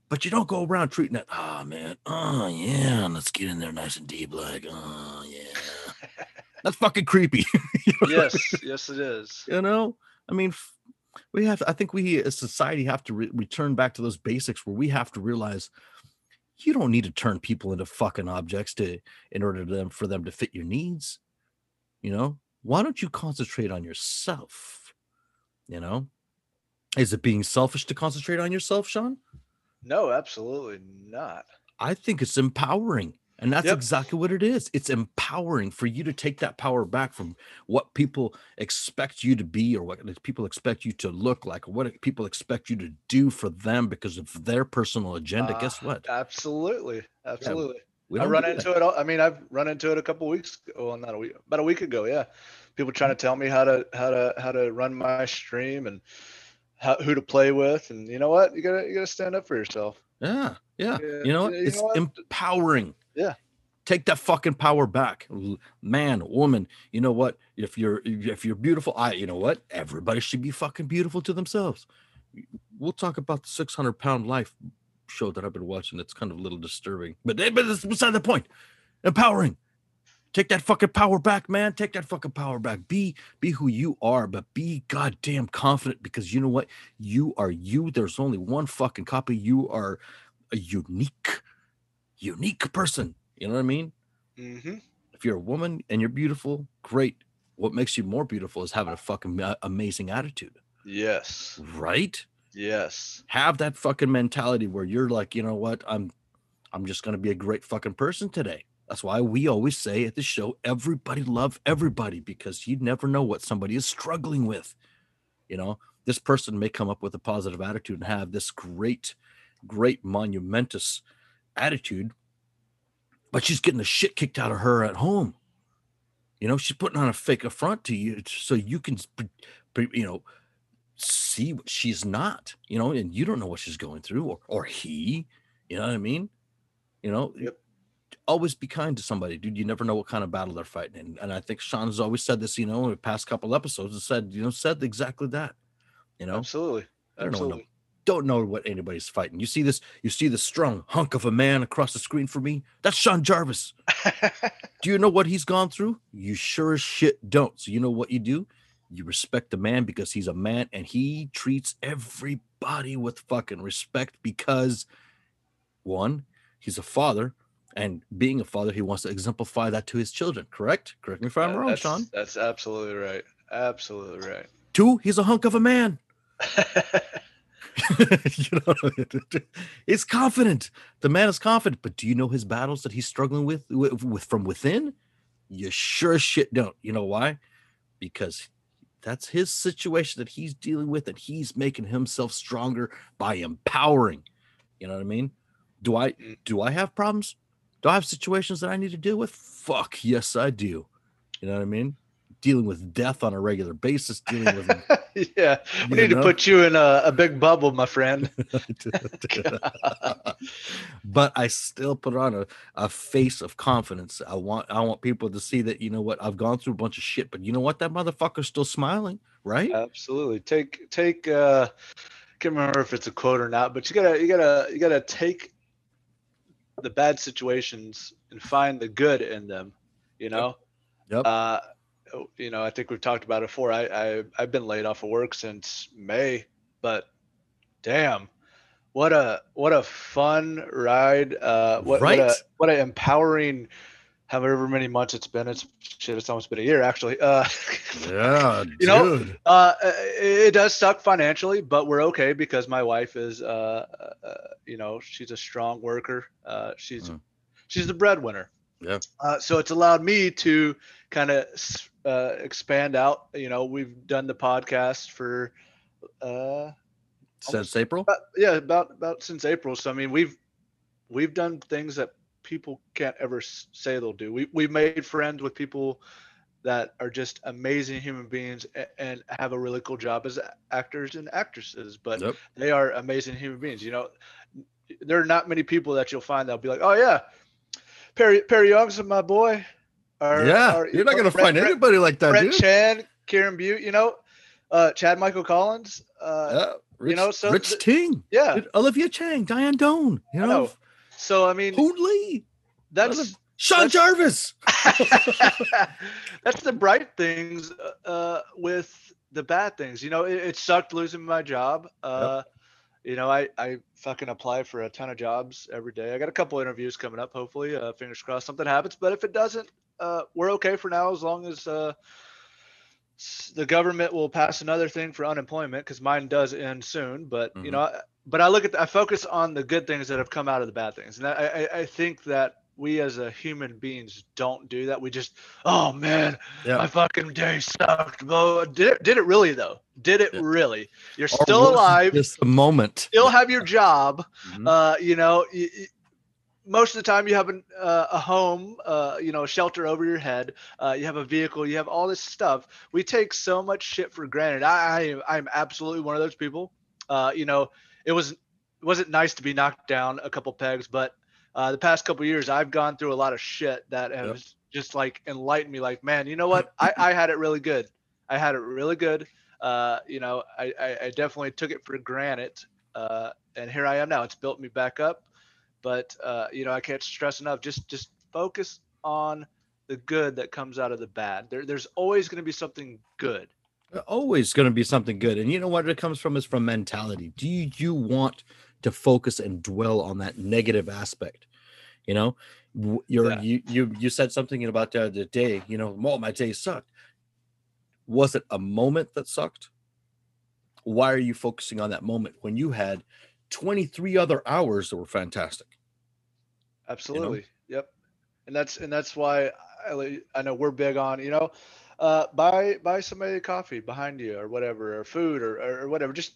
[SPEAKER 1] But you don't go around treating it, oh man, oh yeah, let's get in there nice and deep, like, oh yeah. That's fucking creepy.
[SPEAKER 2] yes, yes, it is.
[SPEAKER 1] You know, I mean, we have i think we as society have to re- return back to those basics where we have to realize you don't need to turn people into fucking objects to in order to them for them to fit your needs you know why don't you concentrate on yourself you know is it being selfish to concentrate on yourself sean
[SPEAKER 2] No, absolutely not.
[SPEAKER 1] i think it's empowering and that's
[SPEAKER 2] Yep.
[SPEAKER 1] exactly what it is it's empowering for you to take that power back from what people expect you to be or what people expect you to look like or what people expect you to do for them because of their personal agenda
[SPEAKER 2] Uh,
[SPEAKER 1] guess what
[SPEAKER 2] Absolutely, absolutely.
[SPEAKER 1] we
[SPEAKER 2] I run
[SPEAKER 1] do that.
[SPEAKER 2] into it. All, I mean, I've run into it a couple weeks. ago. Well, not a week, about a week ago. Yeah, people trying to tell me how to how to how to run my stream and how, who to play with. And you know what? You gotta you gotta stand up for yourself.
[SPEAKER 1] Yeah, yeah.
[SPEAKER 2] Yeah,
[SPEAKER 1] You know what?
[SPEAKER 2] you
[SPEAKER 1] It's
[SPEAKER 2] know what?
[SPEAKER 1] empowering.
[SPEAKER 2] Yeah.
[SPEAKER 1] Take that fucking power back. Man, woman, you know what? If you're if you're beautiful, I you know what? Everybody should be fucking beautiful to themselves. We'll talk about the 600 pound life show that I've been watching. It's kind of a little disturbing, but but it's beside the point. Empowering. Take that fucking power back, man. Take that fucking power back. Be be who you are, but be goddamn confident because you know what? You are you. There's only one fucking copy. You are a unique, unique person. You know what I mean?
[SPEAKER 2] hmm
[SPEAKER 1] If you're a woman and you're beautiful, great. What makes you more beautiful is having a fucking amazing attitude,
[SPEAKER 2] Yes,
[SPEAKER 1] right?
[SPEAKER 2] yes,
[SPEAKER 1] Have that fucking mentality where you're like, you know what? I'm, I'm just gonna be a great fucking person today. That's why we always say at the show, everybody love everybody because you never know what somebody is struggling with. You know, this person may come up with a positive attitude and have this great, great monumentous attitude, but she's getting the shit kicked out of her at home. You know, she's putting on a fake affront to you so you can, you know, see what she's not, you know, and you don't know what she's going through or, or he, you know what I mean? You know,
[SPEAKER 2] Yep.
[SPEAKER 1] Always be kind to somebody, dude. You never know what kind of battle they're fighting. And, and I think Sean has always said this, you know, in the past couple episodes, has said, you know, said exactly that, you know,
[SPEAKER 2] absolutely,
[SPEAKER 1] I don't know what don't know what anybody's fighting. You see this, you see this strong hunk of a man across the screen for me. That's Sean Jarvis. Do you know what he's gone through? You sure as shit don't. So you know what you do? You respect the man because he's a man and he treats everybody with fucking respect because one, he's a father, and being a father, he wants to exemplify that to his children. Correct? Correct me if I'm
[SPEAKER 2] Yeah,
[SPEAKER 1] wrong,
[SPEAKER 2] that's,
[SPEAKER 1] Sean.
[SPEAKER 2] That's absolutely right. Absolutely right.
[SPEAKER 1] Two, he's a hunk of a man. you know, it's confident. The man is confident, but do you know his battles that he's struggling with, with, with from within? You sure shit don't. You know why? Because that's his situation that he's dealing with, and he's making himself stronger by empowering. You know what I mean? Do I
[SPEAKER 2] Mm.
[SPEAKER 1] do I have problems? Do I have situations that I need to deal with? Fuck yes, I do. You know what I mean? Dealing with death on a regular basis, dealing with
[SPEAKER 2] yeah, we need
[SPEAKER 1] know?
[SPEAKER 2] to put you in a, a big bubble, my friend.
[SPEAKER 1] but I still put on a, a face of confidence. I want I want people to see that you know what I've gone through a bunch of shit, but you know what that motherfucker's still smiling, right?
[SPEAKER 2] Absolutely. Take take uh can't remember if it's a quote or not, but you gotta you gotta you gotta take the bad situations and find the good in them, you know?
[SPEAKER 1] Yep.
[SPEAKER 2] Uh you know, I think we've talked about it before. I, I I've been laid off of work since May, but damn, what a what a fun ride. Uh what, what a
[SPEAKER 1] Right?
[SPEAKER 2] what a empowering however many months it's been. It's shit, it's almost been a year actually. Uh
[SPEAKER 1] yeah,
[SPEAKER 2] You know,
[SPEAKER 1] dude.
[SPEAKER 2] Uh, it does suck financially, but we're okay because my wife is, uh, uh, you know, she's a strong worker. Uh, she's
[SPEAKER 1] Mm.
[SPEAKER 2] she's the breadwinner.
[SPEAKER 1] Yeah.
[SPEAKER 2] Uh, so it's allowed me to kind of uh, expand out. You know, we've done the podcast for, uh,
[SPEAKER 1] Since April.
[SPEAKER 2] about, yeah, about about since April. So I mean, we've we've done things that people can't ever say they'll do. We we've made friends with people that are just amazing human beings a- and have a really cool job as actors and actresses. But
[SPEAKER 1] Yep.
[SPEAKER 2] they are amazing human beings. You know, there are not many people that you'll find that'll be like, oh yeah, Perry Perry Yung's my boy. Or,
[SPEAKER 1] yeah,
[SPEAKER 2] or,
[SPEAKER 1] you're not gonna
[SPEAKER 2] Brett-
[SPEAKER 1] find
[SPEAKER 2] Brett-
[SPEAKER 1] anybody like that,
[SPEAKER 2] Brett
[SPEAKER 1] dude.
[SPEAKER 2] Chan, Kieran Bew, you know, uh, Chad Michael Collins. Uh,
[SPEAKER 1] yeah, Rich,
[SPEAKER 2] know, so
[SPEAKER 1] Rich
[SPEAKER 2] th-
[SPEAKER 1] Ting,
[SPEAKER 2] yeah.
[SPEAKER 1] Olivia Cheng, Dianne Doan, you know,
[SPEAKER 2] know. So I mean,
[SPEAKER 1] Hoot Lee,
[SPEAKER 2] that's
[SPEAKER 1] Sean
[SPEAKER 2] That's-
[SPEAKER 1] Jarvis.
[SPEAKER 2] that's the bright things uh, with the bad things. You know, it, it sucked losing my job. Uh, yep. You know, I I fucking apply for a ton of jobs every day. I got a couple interviews coming up. Hopefully, uh, fingers crossed, something happens. But if it doesn't, uh, we're okay for now as long as uh, the government will pass another thing for unemployment because mine does end soon. But mm-hmm. you know, but I look at the, I focus on the good things that have come out of the bad things, and I, I, I think that we as a human beings don't do that. We just, oh man, yeah. my fucking day sucked. Bro. Did it, did it really though? Did it yeah. really? You're still alive.
[SPEAKER 1] Just a moment.
[SPEAKER 2] Still have your job. Mm-hmm. Uh, you know, you, most of the time you have an, uh, a home, uh, you know, a shelter over your head. Uh, you have a vehicle. You have all this stuff. We take so much shit for granted. I, I I'm absolutely one of those people. Uh, you know, it was it wasn't nice to be knocked down a couple pegs, but uh, the past couple years I've gone through a lot of shit that has yep. just like enlightened me. Like, man, you know what? I, I had it really good. I had it really good. Uh, you know, I, I, I definitely took it for granted. Uh, and here I am now. It's built me back up but uh, you know, I can't stress enough. Just just focus on the good that comes out of the bad. There, there's always going to be something good.
[SPEAKER 1] Always going to be something good. And you know what it comes from is from mentality. Do you, you want to focus and dwell on that negative aspect? You know, you're yeah. you you you said something about the other day. You know, oh my day sucked. Was it a moment that sucked? Why are you focusing on that moment when you had 23 other hours that were fantastic.
[SPEAKER 2] Absolutely. You know? Yep. And that's and that's why I, I know we're big on, you know, uh, buy buy somebody coffee behind you or whatever or food or or, whatever. Just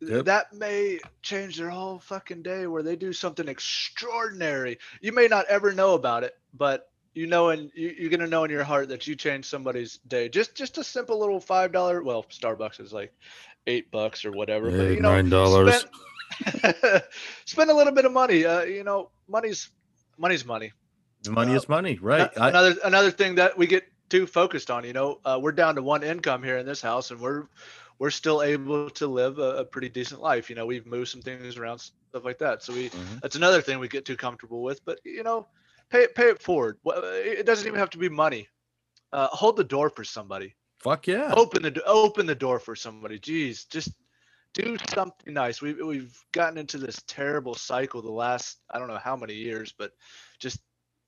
[SPEAKER 2] yep. that may change their whole fucking day where they do something extraordinary. You may not ever know about it, but you know and you, you're gonna know in your heart that you changed somebody's day. Just just a simple little five dollar well, Starbucks is like eight bucks or whatever.
[SPEAKER 1] Eight, but you know, nine dollars.
[SPEAKER 2] spend a little bit of money. Uh, you know, money's money's money.
[SPEAKER 1] Money uh, is money, right?
[SPEAKER 2] Another I, another thing that we get too focused on. You know, uh, we're down to one income here in this house, and we're we're still able to live a, a, pretty decent life. You know, we've moved some things around, stuff like that. So we mm-hmm. that's another thing we get too comfortable with. But you know, pay pay it forward. It doesn't even have to be money. Uh, hold the door for somebody.
[SPEAKER 1] Fuck yeah.
[SPEAKER 2] Open the open the door for somebody. Jeez, just do something nice. We've we've gotten into this terrible cycle the last I don't know how many years, but just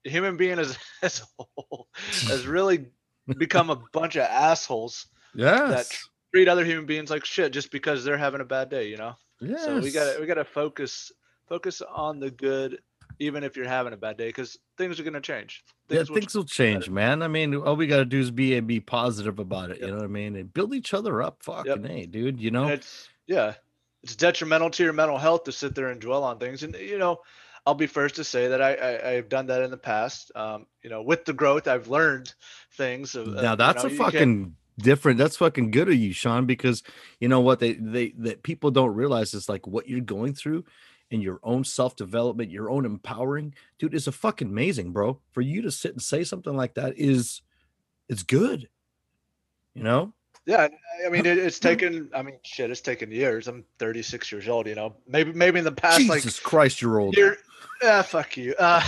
[SPEAKER 2] human being as as a whole has really become a bunch of assholes.
[SPEAKER 1] Yes.
[SPEAKER 2] That treat other human beings like shit just because they're having a bad day, you know? Yes. So we got we got to focus focus on the good even if you're having a bad day because things are going to change
[SPEAKER 1] things yeah will things will change better. man i mean all we got to do is be and be positive about it yep. you know what i mean and build each other up fucking yep. hey dude you know
[SPEAKER 2] it's yeah, it's detrimental to your mental health to sit there and dwell on things. And you know, I'll be first to say that I, I have done that in the past. Um, you know, with the growth, I've learned things. Of,
[SPEAKER 1] now that's you know, a fucking different. That's fucking good of you, Sean, because you know what they they that people don't realize is like what you're going through and your own self development, your own empowering, dude, is a fucking amazing, bro. For you to sit and say something like that is, it's good. You know,
[SPEAKER 2] yeah, I mean, it, it's taken. I mean, shit, it's taken years. I'm 36 years old. You know, maybe maybe in the past,
[SPEAKER 1] Jesus like Christ, you're old. Year,
[SPEAKER 2] ah, fuck you. Uh,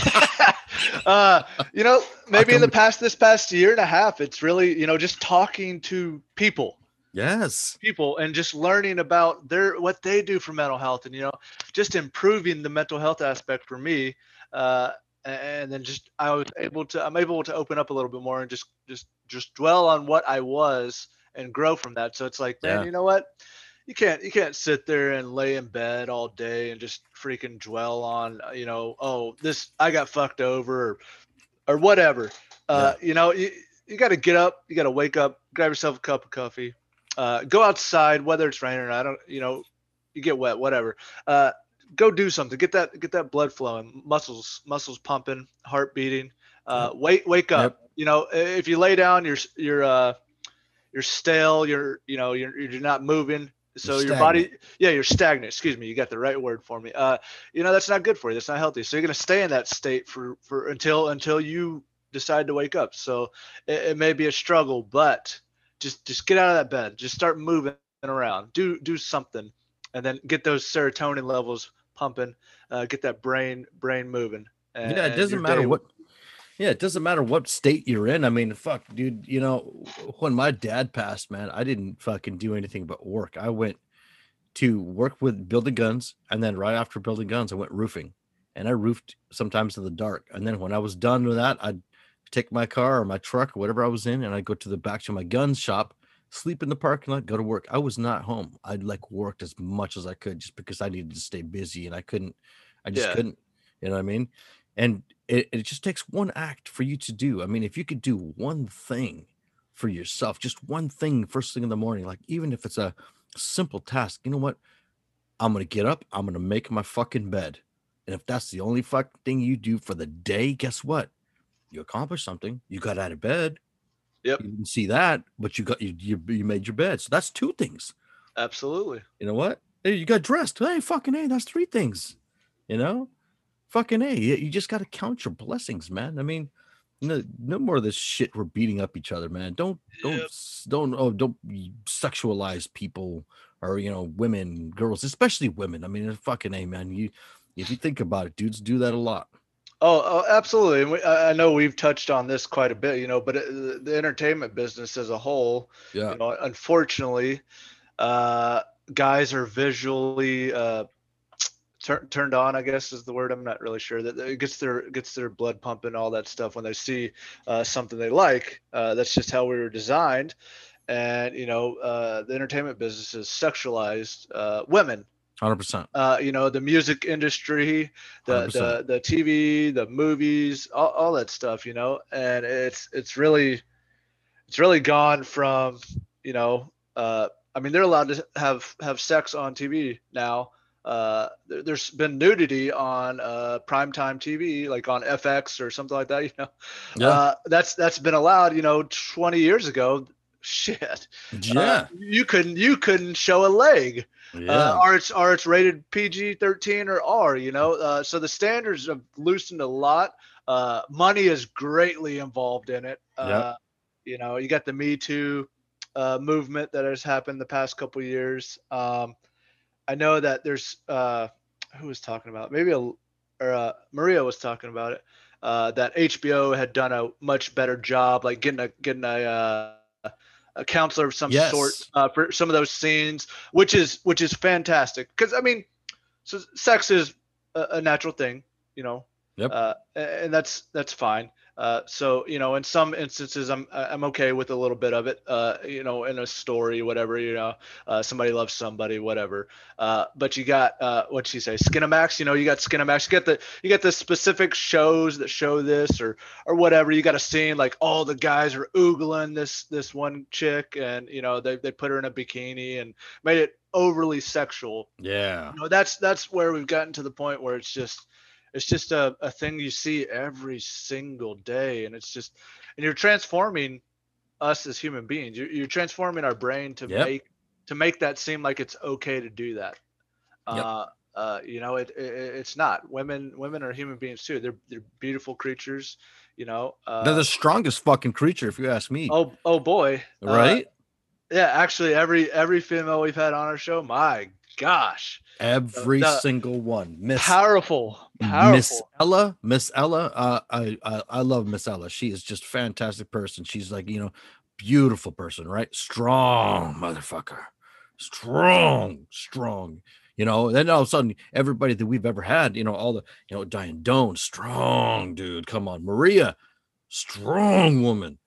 [SPEAKER 2] uh, you know, maybe in the past, this past year and a half, it's really, you know, just talking to people.
[SPEAKER 1] Yes.
[SPEAKER 2] People and just learning about their what they do for mental health, and you know, just improving the mental health aspect for me. Uh, and then just I was able to I'm able to open up a little bit more and just just just dwell on what I was and grow from that. So it's like, man, yeah. you know what? You can't you can't sit there and lay in bed all day and just freaking dwell on uh, you know oh this I got fucked over or, or whatever. Uh, You know you, you got to get up, you got to wake up, grab yourself a cup of coffee, uh, go outside whether it's raining or I don't you know you get wet whatever. Uh, go do something. Get that get that blood flowing, muscles muscles pumping, heart beating. Uh, wake wake up. Yep. You know if you lay down, you're you're uh, you're stale, you're you know you're you're not moving. So your body, yeah, you're stagnant. Excuse me, you got the right word for me. Uh, you know that's not good for you. That's not healthy. So you're gonna stay in that state for for until until you decide to wake up. So it, it may be a struggle, but just just get out of that bed. Just start moving around. Do do something, and then get those serotonin levels pumping. Uh, get that brain brain moving.
[SPEAKER 1] And, yeah, it doesn't matter what Yeah, it doesn't matter what state you're in. I mean, fuck, dude. You know, when my dad passed, man, I didn't fucking do anything but work. I went to work with building guns, and then right after building guns, I went roofing, and I roofed sometimes in the dark. And then when I was done with that, I'd take my car or my truck or whatever I was in, and I'd go to the back to my gun shop, sleep in the parking lot, go to work. I was not home. I'd like worked as much as I could just because I needed to stay busy, and I couldn't. I just
[SPEAKER 2] Yeah.
[SPEAKER 1] couldn't. You know what I mean? And it, it just takes one act for you to do. I mean, if you could do one thing for yourself, just one thing first thing in the morning, like even if it's a simple task, you know what? I'm gonna get up, I'm gonna make my fucking bed. And if that's the only fucking thing you do for the day, guess what? You accomplished something. You got out of bed.
[SPEAKER 2] Yep.
[SPEAKER 1] You didn't see that, but you got you you, you made your bed. So that's two things.
[SPEAKER 2] Absolutely.
[SPEAKER 1] You know what? Hey, you got dressed. Hey, fucking hey, that's three things. You know, fucking a. you, just got to count your blessings, man. I mean, no, no more of this shit. We're beating up each other, man. Don't, don't,
[SPEAKER 2] Yep.
[SPEAKER 1] don't, oh, don't sexualize people or you know, women, girls, especially women. I mean, fucking a, man. You, if you think about it, dudes do that a lot.
[SPEAKER 2] Oh, oh absolutely. And we, I know we've touched on this quite a bit, you know, but it, the- the entertainment business as a whole,
[SPEAKER 1] Yeah,
[SPEAKER 2] you know, unfortunately, uh, guys are visually uh, tur- turned on. I guess is the word. I'm not really sure that it gets their gets their blood pumping, all that stuff when they see uh, something they like. Uh, that's just how we were designed, and you know, uh, the entertainment business is sexualized uh, women.
[SPEAKER 1] hundred percent.
[SPEAKER 2] Uh, you know, the music industry, the
[SPEAKER 1] 100%.
[SPEAKER 2] the the TV, the movies, all, all that stuff. You know, and it's it's really it's really gone from you know uh, i mean they're allowed to have have sex on tv now uh, there, there's been nudity on uh, primetime tv like on fx or something like that you know
[SPEAKER 1] Yeah,
[SPEAKER 2] uh, that's that's been allowed you know 20 years ago shit
[SPEAKER 1] yeah,
[SPEAKER 2] uh, you couldn't you couldn't show a leg
[SPEAKER 1] yeah.
[SPEAKER 2] uh, or it's or it's rated PG thirteen or R. You know, uh, so the standards have loosened a lot. Uh, money is greatly involved in it. Uh, You know, you got the Me Too uh, movement that has happened the past couple years. Um, I know that there's uh, who was talking about it? maybe a or uh, Maria was talking about it. Uh, that HBO had done a much better job, like getting a getting a uh, a counselor of some
[SPEAKER 1] Yes.
[SPEAKER 2] sort uh, for some of those scenes, which is which is fantastic. Because I mean, so sex is a, a natural thing, you know.
[SPEAKER 1] Yep.
[SPEAKER 2] Uh, and that's that's fine. Uh, so you know, in some instances, I'm I'm okay with a little bit of it. Uh, you know, in a story, whatever. You know, uh, somebody loves somebody, whatever. Uh, but you got uh, what she say, Skinamax. You know, you got Skinamax. You got the you got the specific shows that show this or or whatever. You got a scene like all the guys are oogling this this one chick, and you know they they put her in a bikini and made it overly sexual
[SPEAKER 1] yeah.
[SPEAKER 2] you know that's that's where we've gotten to the point where it's just it's just a, a thing you see every single day and it's just and you're transforming us as human beings you're, you're transforming our brain to
[SPEAKER 1] Yep.
[SPEAKER 2] make to make that seem like it's okay to do that
[SPEAKER 1] Yep.
[SPEAKER 2] uh uh you know it, it it's not women women are human beings too they're they're beautiful creatures you know uh
[SPEAKER 1] They're the strongest fucking creature, if you ask me.
[SPEAKER 2] oh oh boy uh,
[SPEAKER 1] right?
[SPEAKER 2] yeah actually every every female we've had on our show my gosh
[SPEAKER 1] Every
[SPEAKER 2] the-
[SPEAKER 1] single one. Miss
[SPEAKER 2] powerful powerful
[SPEAKER 1] Miss Ella, Miss Ella, uh, I, I I love Miss Ella. She is just fantastic person. She's like you know, beautiful person, right? Strong motherfucker, strong, strong. You know, then all of a sudden, everybody that we've ever had, you know, all the you know, Dianne Doan, strong dude. Come on, Maria, strong woman.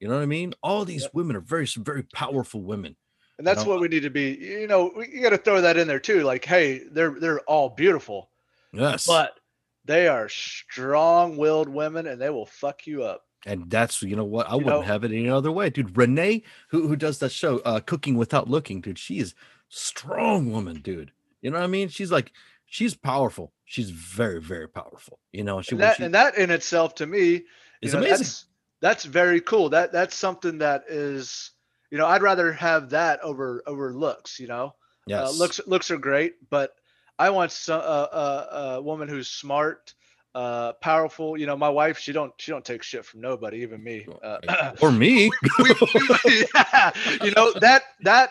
[SPEAKER 1] You know what I mean? All these women are very very powerful women.
[SPEAKER 2] And that's what we need to be. You know, we- you got to throw that in there too. Like, hey, they're they're all beautiful,
[SPEAKER 1] Yes,
[SPEAKER 2] but they are strong-willed women, and they will fuck you up.
[SPEAKER 1] And that's you know what I
[SPEAKER 2] You
[SPEAKER 1] wouldn't
[SPEAKER 2] know-
[SPEAKER 1] have it any other way, dude. Renee, who who does that show, uh, Cooking Without Looking, dude. She is strong woman, dude. You know what I mean? She's like she's powerful. She's very very powerful. You know, she,
[SPEAKER 2] And that
[SPEAKER 1] she
[SPEAKER 2] and that in itself, to me, you
[SPEAKER 1] is
[SPEAKER 2] know,
[SPEAKER 1] amazing.
[SPEAKER 2] That's, that's very cool. That that's something that is, you know, I'd rather have that over over looks. You know,
[SPEAKER 1] Yes,
[SPEAKER 2] uh, looks looks are great, but I want some, uh, uh, a woman who's smart, uh, powerful. You know, my wife, she don't she don't take shit from nobody, even me. Uh,
[SPEAKER 1] or me.
[SPEAKER 2] we, we- yeah, you know that that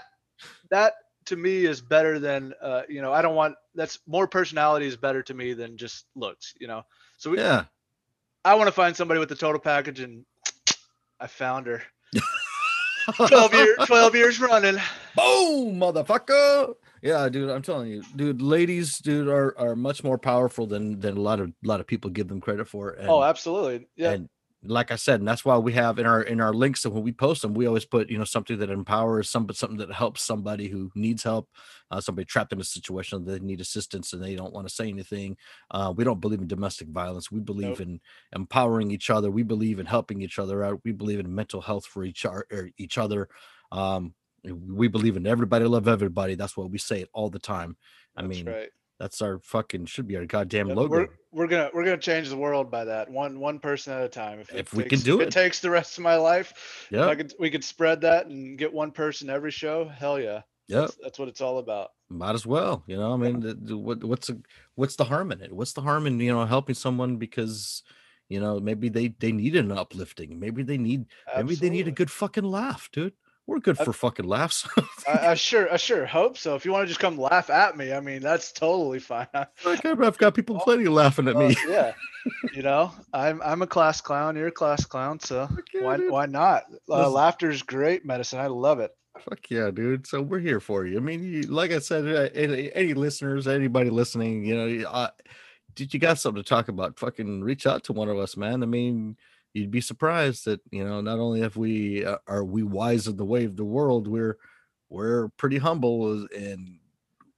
[SPEAKER 2] that to me is better than uh, you know. I don't want that's more personality is better to me than just looks. You know, so we
[SPEAKER 1] yeah,
[SPEAKER 2] I want to find somebody with the total package, and I found her. 12 years, 12 years running.
[SPEAKER 1] Boom, motherfucker. Yeah, dude, I'm telling you, dude, ladies, dude, are are much more powerful than than a lot of a lot of people give them credit for. And,
[SPEAKER 2] oh, absolutely. Yeah.
[SPEAKER 1] And like I said, and that's why we have in our in our links and when we post them, we always put you know something that empowers some but something that helps somebody who needs help, uh, somebody trapped in a situation that they need assistance and they don't want to say anything. Uh, we don't believe in domestic violence. We believe nope. in empowering each other. We believe in helping each other out. We believe in mental health for each our, er, each other. Um, we believe in everybody love everybody. That's what we say it all the time. I
[SPEAKER 2] that's
[SPEAKER 1] mean,
[SPEAKER 2] right.
[SPEAKER 1] That's our fucking should be our goddamn logo.
[SPEAKER 2] We're, we're gonna we're gonna change the world by that one one person at a time.
[SPEAKER 1] If, if we takes, can do
[SPEAKER 2] it,
[SPEAKER 1] it
[SPEAKER 2] takes the rest of my life. Yeah, I could we could spread that and get one person every show. Hell yeah.
[SPEAKER 1] Yeah,
[SPEAKER 2] that's, that's, what it's all about.
[SPEAKER 1] Might as well, you know. I mean, the, the, what what's a, what's the harm in it? What's the harm in you know helping someone because you know maybe they they need an uplifting, maybe they need Absolutely. maybe they need a good fucking laugh, dude. We're good for I, fucking laughs.
[SPEAKER 2] I, I, sure, I sure hope so. If you want to just come laugh at me, I mean, that's totally fine.
[SPEAKER 1] I've got people plenty laughing at me.
[SPEAKER 2] yeah, you know, I'm I'm a class clown. You're a class clown, so yeah, why dude. why not? Uh, laughter is great medicine. I love it.
[SPEAKER 1] Fuck yeah, dude. So we're here for you. I mean, you, like I said, uh, any, any, listeners, anybody listening, you know, uh, did you got something to talk about? Fucking reach out to one of us, man. I mean you'd be surprised that you know not only have we uh, are we wise of the way of the world we're we're pretty humble and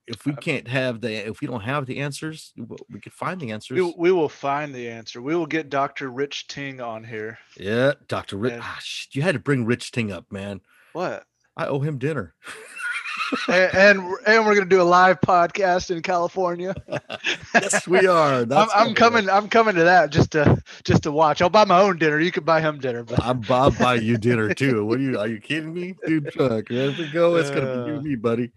[SPEAKER 1] if we can't have the if we don't have the answers we could find the answers.
[SPEAKER 2] we, we will find the answer. We will get dr rich ting on here.
[SPEAKER 1] Yeah dr rich ah, you had to bring rich ting up man.
[SPEAKER 2] What?
[SPEAKER 1] I owe him dinner
[SPEAKER 2] and, and, and we're gonna do a live podcast in California.
[SPEAKER 1] yes, we are.
[SPEAKER 2] I'm, I'm coming. I'm coming to that just to just to watch. I'll buy my own dinner. You can buy him dinner.
[SPEAKER 1] But I'm I'll buy you dinner too. What are you? Are you kidding me, dude? Fuck. If we go, it's gonna be you, me, buddy.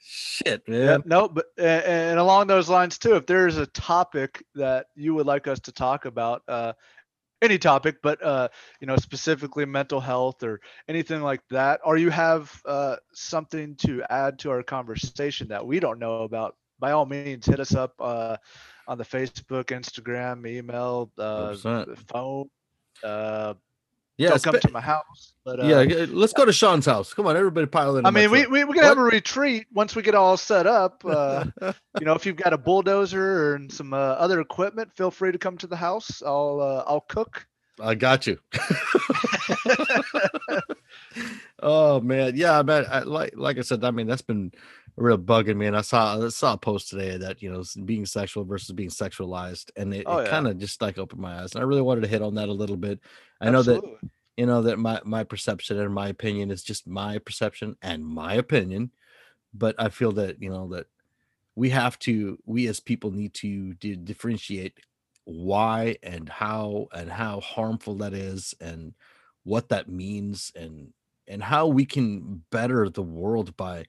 [SPEAKER 1] Shit, man. Yeah,
[SPEAKER 2] no, but and along those lines too. If there's a topic that you would like us to talk about, uh, any topic, but uh, you know, specifically mental health or anything like that, or you have uh, something to add to our conversation that we don't know about, by all means, hit us up uh, on the Facebook, Instagram, email, uh, phone, uh, yeah, come to my house. But, uh,
[SPEAKER 1] yeah, let's go to Sean's house. Come on, everybody pile in.
[SPEAKER 2] I mean, we, we we can have a retreat once we get all set up. Uh, you know, if you've got a bulldozer and some uh, other equipment, feel free to come to the house. I'll uh, I'll cook.
[SPEAKER 1] I got you. oh man, yeah, man. I, like like I said, I mean that's been real bugging me. And I saw I saw a post today that you know being sexual versus being sexualized, and it, oh, it yeah. kind of just like opened my eyes. And I really wanted to hit on that a little bit. I Absolutely. know that you know that my my perception and my opinion is just my perception and my opinion, but I feel that you know that we have to we as people need to differentiate why and how and how harmful that is and what that means and and how we can better the world by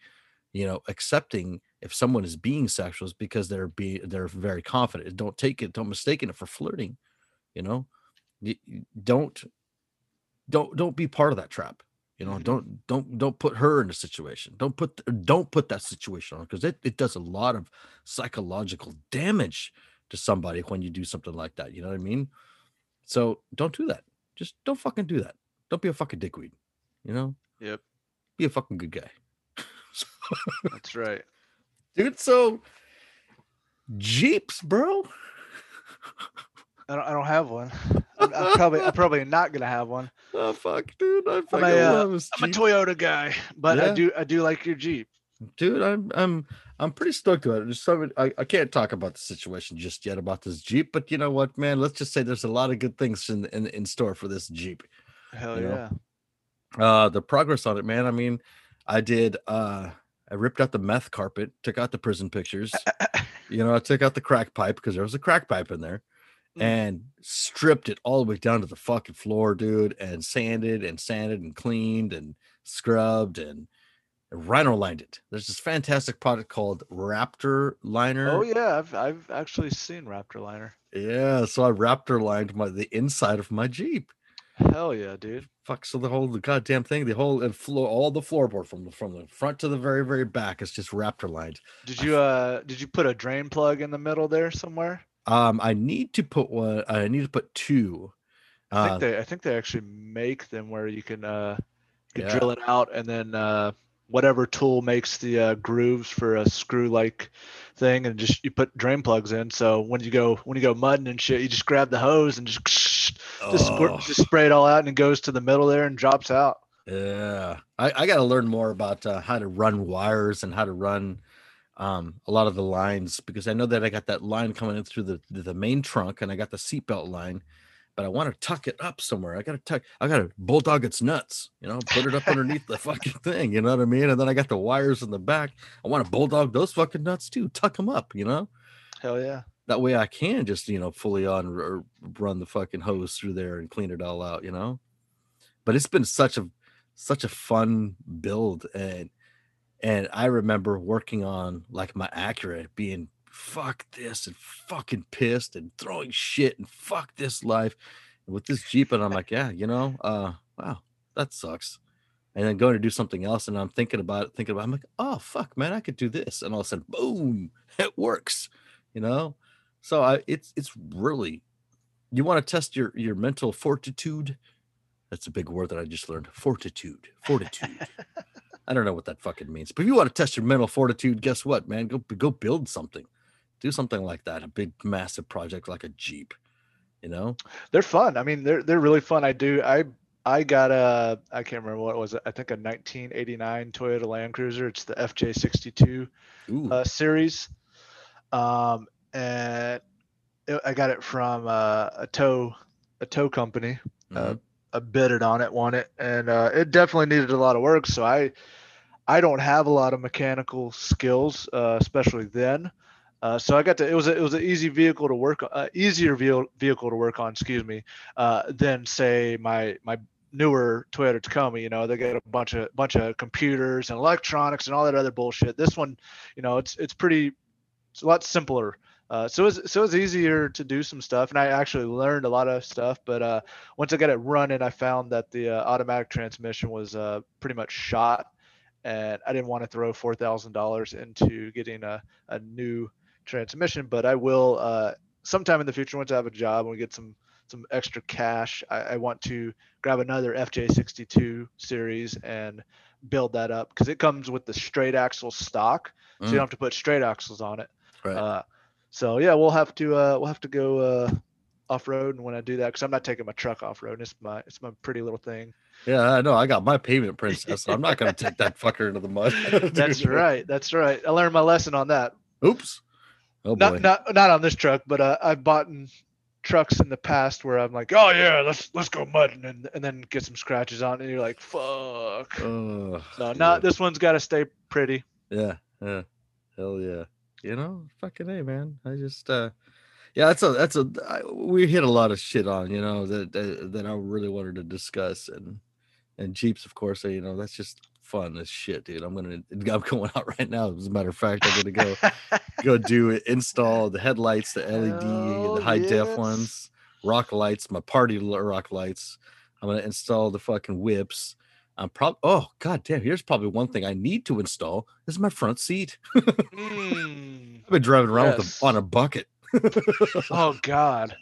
[SPEAKER 1] you know accepting if someone is being sexual is because they're be they're very confident. Don't take it don't mistake it for flirting you know? Don't don't don't be part of that trap you know? Mm-hmm. don't don't don't put her in a situation. Don't put don't put that situation on because it, it does a lot of psychological damage to somebody when you do something like that you know what i mean? So don't do that. Just don't fucking do that. Don't be a fucking dickweed you know?
[SPEAKER 2] Yep.
[SPEAKER 1] Be a fucking good guy
[SPEAKER 2] That's right.
[SPEAKER 1] Dude, so Jeeps, bro.
[SPEAKER 2] I don't, I don't have one. I'm, I'm probably I'm probably not gonna have one.
[SPEAKER 1] Oh fuck, dude! I
[SPEAKER 2] I'm, a, uh, I'm a Toyota guy, but yeah. I do I do like your Jeep,
[SPEAKER 1] dude. I'm I'm I'm pretty stoked about it. There's some I, I can't talk about the situation just yet about this Jeep, but you know what, man? Let's just say there's a lot of good things in in, in store for this Jeep.
[SPEAKER 2] Hell yeah!
[SPEAKER 1] Know? Uh, the progress on it, man. I mean, I did. uh I ripped out the meth carpet, took out the prison pictures. you know, I took out the crack pipe because there was a crack pipe in there mm. and stripped it all the way down to the fucking floor, dude, and sanded and sanded and cleaned and scrubbed and rhino lined it. There's this fantastic product called Raptor Liner.
[SPEAKER 2] Oh yeah, I've I've actually seen Raptor Liner.
[SPEAKER 1] Yeah, so I Raptor lined my the inside of my Jeep.
[SPEAKER 2] Hell yeah, dude.
[SPEAKER 1] Fuck, so the whole the goddamn thing, the whole and floor, all the floorboard from the from the front to the very very back is just Raptor lined.
[SPEAKER 2] Did you uh did you put a drain plug in the middle there somewhere?
[SPEAKER 1] Um, I need to put one. I need to put two.
[SPEAKER 2] I think
[SPEAKER 1] Uh,
[SPEAKER 2] they I think they actually make them where you can uh you can
[SPEAKER 1] Yeah.
[SPEAKER 2] drill it out and then uh whatever tool makes the uh, grooves for a screw like thing and just you put drain plugs in so when you go when you go mudding and shit you just grab the hose and just just, squirt,
[SPEAKER 1] oh,
[SPEAKER 2] just spray it all out and it goes to the middle there and drops out
[SPEAKER 1] yeah, I, I got to learn more about uh, how to run wires and how to run um, a lot of the lines because I know that I got that line coming in through the the main trunk and I got the seatbelt line, but I want to tuck it up somewhere. I got to tuck. I got to bulldog its nuts, you know, put it up underneath the fucking thing. You know what I mean? And then I got the wires in the back. I want to bulldog those fucking nuts too. Tuck them up, you know.
[SPEAKER 2] hell yeah
[SPEAKER 1] that way I can just you know fully on r- run the fucking hose through there and clean it all out, you know. But it's been such a such a fun build and and I remember working on like my Acura being fuck this and fucking pissed and throwing shit and fuck this life and with this Jeep and I'm like yeah you know uh wow that sucks and then going to do something else and I'm thinking about it thinking about it, I'm like oh fuck man I could do this and all of a sudden boom it works you know so I it's it's really you want to test your your mental fortitude. That's a big word that I just learned. Fortitude. Fortitude. I don't know what that fucking means. But if you want to test your mental fortitude, guess what, man? Go go build something. Do something like that. A big massive project like a Jeep. You know?
[SPEAKER 2] they're fun i mean they're they're really fun i do i i got a i can't remember what it was i think a 1989 toyota land cruiser it's the fj62 uh, series um and it, i got it from uh, a tow a tow company uh,
[SPEAKER 1] mhm,
[SPEAKER 2] I bid it on it, won it, and uh, it definitely needed a lot of work. So I, I don't have a lot of mechanical skills, uh, especially then. Uh, so I got to it was a, it was an easy vehicle to work on, uh, easier vehicle vehicle to work on, excuse me, uh, than say my my newer Toyota Tacoma. You know, they got a bunch of bunch of computers and electronics and all that other bullshit. This one, you know, it's it's pretty, it's a lot simpler. Uh, so it's so it's easier to do some stuff, and I actually learned a lot of stuff. But uh, once I got it running, I found that the uh, automatic transmission was uh, pretty much shot, and I didn't want to throw four thousand dollars into getting a, a new transmission. But I will uh, sometime in the future once I have a job and we get some some extra cash. I, I want to grab another FJ62 series and build that up because it comes with the straight axle stock, so you
[SPEAKER 1] Mm,
[SPEAKER 2] don't have to put straight axles on it.
[SPEAKER 1] right.
[SPEAKER 2] Uh, so yeah, we'll have to uh, we'll have to go uh, off road, and when I do that, because I'm not taking my truck off road, it's my it's my pretty little thing.
[SPEAKER 1] yeah, I know. I got my pavement princess. I'm not gonna take that fucker into the mud.
[SPEAKER 2] That's right. That's right. I learned my lesson on that.
[SPEAKER 1] Oops. Oh boy.
[SPEAKER 2] Not not not on this truck, but uh, I've bought in trucks in the past where I'm like, oh yeah, let's let's go mudding, and and then get some scratches on, it, and you're like, fuck.
[SPEAKER 1] Oh,
[SPEAKER 2] No,
[SPEAKER 1] yeah.
[SPEAKER 2] not this one's got to stay pretty.
[SPEAKER 1] Yeah, yeah, hell yeah. You know, fucking a man. I just, uh, yeah, that's a that's a I, we hit a lot of shit on, you know, that, that that I really wanted to discuss, and and Jeeps, of course, you know, that's just fun as shit, dude. I'm gonna I'm going out right now. As a matter of fact, I'm gonna go go do it, install the headlights, the LED,
[SPEAKER 2] Hell
[SPEAKER 1] the high def ones, rock lights, my party rock lights. I'm gonna install the fucking whips. I'm probably oh god damn. Here's probably one thing I need to install this is my front seat.
[SPEAKER 2] Mm.
[SPEAKER 1] I've been driving around with
[SPEAKER 2] Yes.
[SPEAKER 1] a, on a bucket.
[SPEAKER 2] Oh God!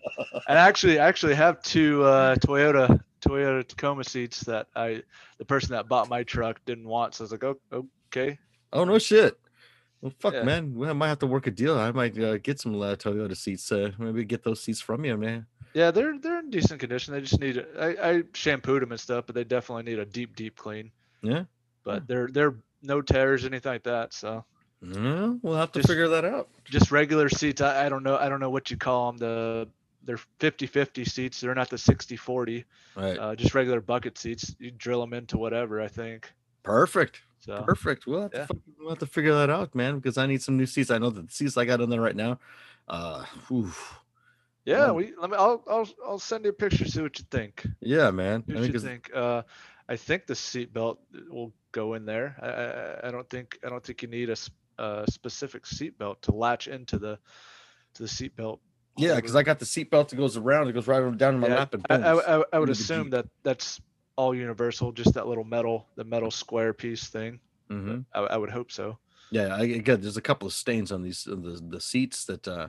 [SPEAKER 2] And actually, I actually have two uh, Toyota Toyota Tacoma seats that I the person that bought my truck didn't want. So I was like, oh, okay.
[SPEAKER 1] Oh no shit. Well, fuck,
[SPEAKER 2] Yeah.
[SPEAKER 1] man. We might have to work a deal. I might uh, get some uh, Toyota seats. Uh, maybe get those seats from you, man.
[SPEAKER 2] Yeah, they're they're in decent condition. They just need I, I shampooed them and stuff, but they definitely need a deep deep clean.
[SPEAKER 1] Yeah.
[SPEAKER 2] But
[SPEAKER 1] Hmm.
[SPEAKER 2] they're they're no tears anything like that. So
[SPEAKER 1] Yeah, we'll have to
[SPEAKER 2] Just-
[SPEAKER 1] figure that out.
[SPEAKER 2] just regular seats. I, I don't know I don't know what you call them. The they're 50-50 seats. They're not the 60-40.
[SPEAKER 1] Right.
[SPEAKER 2] Uh, just regular bucket seats. You drill them into whatever. I think.
[SPEAKER 1] Perfect.
[SPEAKER 2] So
[SPEAKER 1] Perfect. We'll have, to
[SPEAKER 2] yeah.
[SPEAKER 1] fucking- we'll have to figure that out, man, because I need some new seats. I know the seats I got in there right now. Uh, whew.
[SPEAKER 2] Yeah,
[SPEAKER 1] Um,
[SPEAKER 2] we let me. I'll I'll I'll send you a picture. See what you think.
[SPEAKER 1] yeah, man.
[SPEAKER 2] See
[SPEAKER 1] I
[SPEAKER 2] what
[SPEAKER 1] think
[SPEAKER 2] you think. Uh, I think the seat belt will go in there. I, I I don't think I don't think you need a, a specific seat belt to latch into the to the seat belt.
[SPEAKER 1] yeah, because I got the seat belt that goes around. It goes right down in my
[SPEAKER 2] Yeah,
[SPEAKER 1] lap and
[SPEAKER 2] I, I. I, I would assume that that's all universal. Just that little metal the metal square piece thing.
[SPEAKER 1] Mm-hmm.
[SPEAKER 2] I, I would hope so.
[SPEAKER 1] Yeah, I again, there's a couple of stains on these on the the seats that uh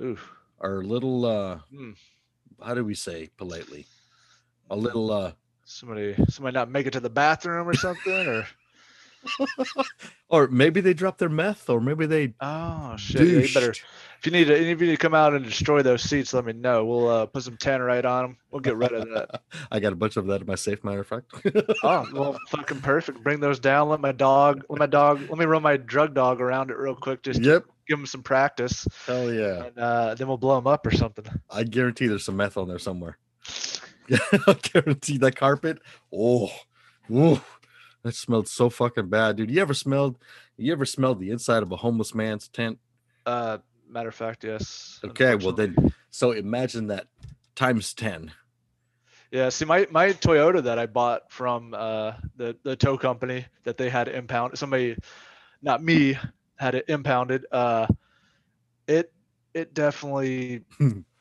[SPEAKER 2] Ooh.
[SPEAKER 1] Are a little uh
[SPEAKER 2] Hmm.
[SPEAKER 1] how do we say politely? A little uh
[SPEAKER 2] Somebody somebody not make it to the bathroom or something or
[SPEAKER 1] or maybe they dropped their meth or maybe they
[SPEAKER 2] oh shit. Yeah, you better if you need to if you need to come out and destroy those seats, let me know. We'll uh, put some tannerite on them. We'll get rid of that.
[SPEAKER 1] I got a bunch of that in my safe, matter of fact.
[SPEAKER 2] Oh well, fucking perfect. Bring those down. Let my dog. Let my dog. Let me run my drug dog around it real quick. Just
[SPEAKER 1] yep.
[SPEAKER 2] Give him some practice,
[SPEAKER 1] Hell yeah.
[SPEAKER 2] and uh, then we'll blow him up or something.
[SPEAKER 1] I guarantee there's some meth on there somewhere. I guarantee that carpet. Oh, ooh, that smelled so fucking bad, dude. You ever smelled? You ever smelled the inside of a homeless man's tent?
[SPEAKER 2] Uh, matter of fact, yes.
[SPEAKER 1] Okay, well then, so imagine that times ten.
[SPEAKER 2] Yeah, see, my my Toyota that I bought from uh, the the tow company that they had impound somebody, not me, had it impounded. Uh, it it definitely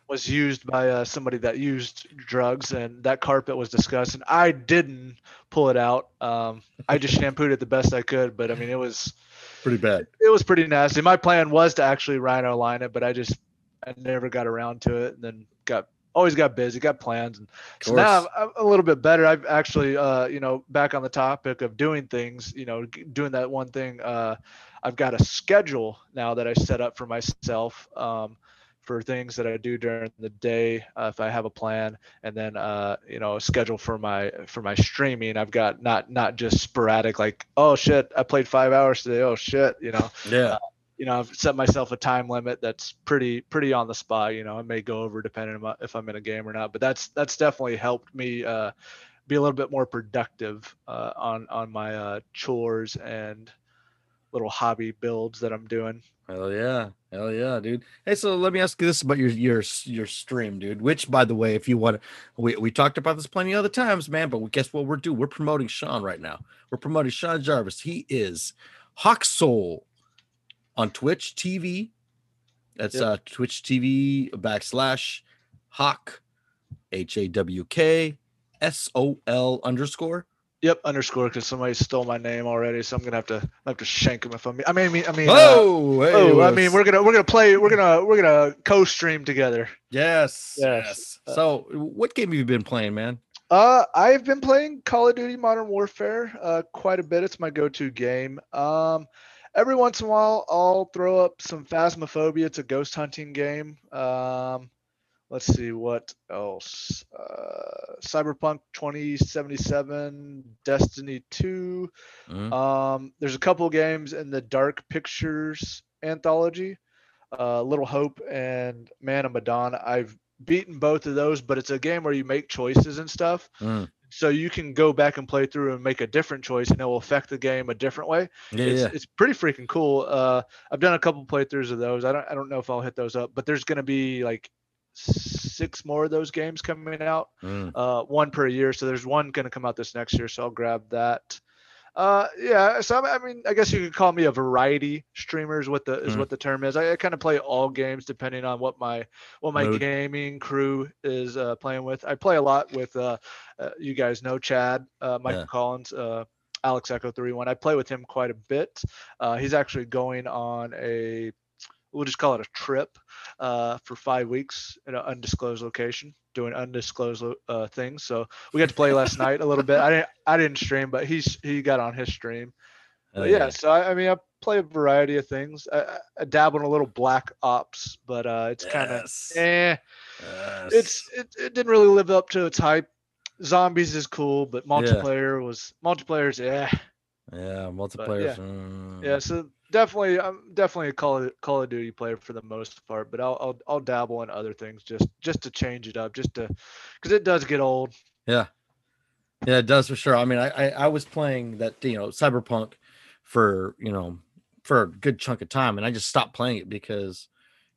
[SPEAKER 2] was used by uh, somebody that used drugs, and that carpet was disgusting. I didn't pull it out. Um, I just shampooed it the best I could, but I mean, it was
[SPEAKER 1] Pretty bad.
[SPEAKER 2] it was pretty nasty. My plan was to actually rhino line it, but I just I never got around to it, and then got always got busy, got plans, and so now. I'm, I'm a little bit better. I've actually, uh, you know, back on the topic of doing things, you know, doing that one thing. Uh, I've got a schedule now that I set up for myself um, for things that I do during the day uh, if I have a plan, and then uh, you know, a schedule for my for my streaming. I've got not not just sporadic, like oh shit, I played five hours today. Oh shit, you know
[SPEAKER 1] Yeah.
[SPEAKER 2] you know, I've set myself a time limit that's pretty pretty on the spot. You know, I may go over depending on if I'm in a game or not, but that's that's definitely helped me uh, be a little bit more productive uh, on on my uh, chores and little hobby builds that I'm doing.
[SPEAKER 1] Hell yeah. Hell yeah, dude. Hey, so let me ask you this about your your your stream, dude. Which, by the way, if you want to, we, we talked about this plenty other times, man. But guess what we're doing? We're promoting Sean right now. We're promoting Sean Jarvis. He is Hawk Soul on Twitch TV. That's
[SPEAKER 2] Yep.
[SPEAKER 1] uh Twitch TV backslash Hawk H A W K S O L underscore.
[SPEAKER 2] Yep, underscore because somebody stole my name already, so I'm gonna have to have to shank him if I'm. I mean, I mean, I mean. uh,
[SPEAKER 1] Oh, hey,
[SPEAKER 2] oh, I mean, we're gonna we're gonna play. We're gonna we're gonna co-stream together.
[SPEAKER 1] yes,
[SPEAKER 2] Yes.
[SPEAKER 1] yes.
[SPEAKER 2] Uh,
[SPEAKER 1] So, what game have you been playing, man?
[SPEAKER 2] Uh, I've been playing Call of Duty Modern Warfare uh, quite a bit. It's my go-to game. Um, every once in a while, I'll throw up some Phasmophobia. It's a ghost hunting game. Um, let's see what else. Uh, Cyberpunk 2077, Destiny 2.
[SPEAKER 1] Mhm.
[SPEAKER 2] Um, there's a couple games in the Dark Pictures anthology, uh, Little Hope and Man of Medan. I've beaten both of those, but it's a game where you make choices and stuff.
[SPEAKER 1] Mm.
[SPEAKER 2] So you can go back and play through and make a different choice, and it will affect the game a different way.
[SPEAKER 1] Yeah,
[SPEAKER 2] it's,
[SPEAKER 1] yeah.
[SPEAKER 2] it's pretty freaking cool. Uh, I've done a couple playthroughs of those. I don't I don't know if I'll hit those up, but there's gonna be like six more of those games coming out
[SPEAKER 1] Mm.
[SPEAKER 2] uh, one per year. So there's one going to come out this next year. So I'll grab that. Uh, yeah. So I mean, I guess you could call me a variety streamer is what the is
[SPEAKER 1] Mhm.
[SPEAKER 2] what the term is. I, I kind of play all games depending on what my what my
[SPEAKER 1] Mood.
[SPEAKER 2] gaming crew is uh, playing with. I play a lot with uh, uh you guys know Chad, uh, Michael
[SPEAKER 1] Yeah.
[SPEAKER 2] Collins, uh, Alex Echo three one. I play with him quite a bit. Uh, he's actually going on a we'll just call it a trip uh, for five weeks in an undisclosed location, doing undisclosed uh, things. So we got to play last night a little bit. I didn't I didn't stream, but he's he got on his stream.
[SPEAKER 1] Hell
[SPEAKER 2] But yeah, so I, I mean I play a variety of things. I, I- dabble in a little Black Ops, but uh, it's kind of
[SPEAKER 1] Yes.
[SPEAKER 2] eh.
[SPEAKER 1] Yes.
[SPEAKER 2] It's it, it didn't really live up to its hype. Zombies is cool, but multiplayer was multiplayer's yeah.
[SPEAKER 1] yeah, multiplayer.
[SPEAKER 2] yeah.
[SPEAKER 1] mm,
[SPEAKER 2] Yeah, so definitely, I'm definitely a Call of, Call of Duty player for the most part, but I'll, I'll I'll dabble in other things just just to change it up, just to because it does get old.
[SPEAKER 1] Yeah, yeah, it does for sure. I mean, I, I I was playing that you know Cyberpunk for you know for a good chunk of time, and I just stopped playing it because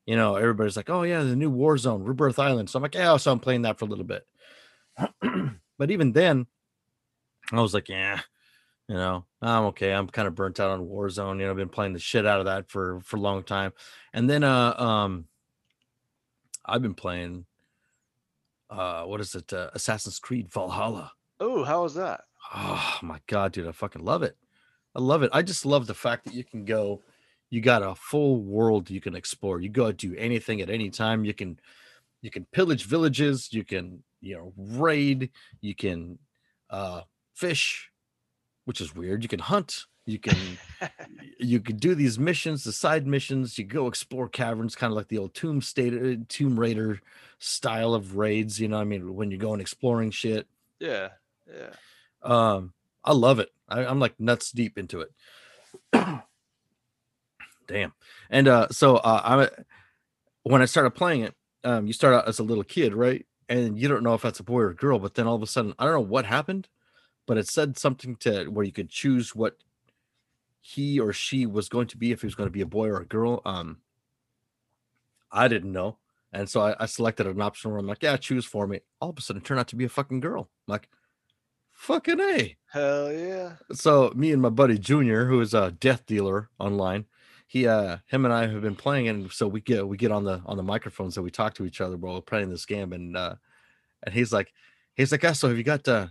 [SPEAKER 1] you know everybody's like, oh yeah, the new Warzone, Rebirth Island. So I'm like, yeah, so I'm playing that for a little bit. but even then, I was like, yeah, you know, I'm okay. I'm kind of burnt out on Warzone. You know, I've been playing the shit out of that for for a long time, and then uh um, I've been playing uh what is it uh, Assassin's Creed Valhalla.
[SPEAKER 2] Oh, how was that?
[SPEAKER 1] Oh my god, dude, I fucking love it. I love it. I just love the fact that you can go, you got a full world you can explore. You go do anything at any time. You can you can pillage villages, you can, you know, raid, you can uh fish, which is weird. You can hunt, you can you can do these missions, the side missions, you go explore caverns, kind of like the old Tomb State uh, Tomb Raider style of raids, you know, I mean, when you're going exploring shit.
[SPEAKER 2] Yeah. Yeah.
[SPEAKER 1] Um, I love it. I, I'm like nuts deep into it. Damn. And uh, so uh, I, when I started playing it, um, you start out as a little kid, right? And you don't know if that's a boy or a girl, but then all of a sudden, I don't know what happened, but it said something to where you could choose what he or she was going to be if he was going to be a boy or a girl. Um, I didn't know, and so I, I selected an option where I'm like, yeah, choose for me. All of a sudden, it turned out to be a fucking girl. I'm like, fucking a.
[SPEAKER 2] Hell yeah.
[SPEAKER 1] So me and my buddy Junior, who is a death dealer online, he uh him and I have been playing and so we get we get on the on the microphones and we talk to each other while we're playing this game and uh and he's like he's like, yeah, so have you got uh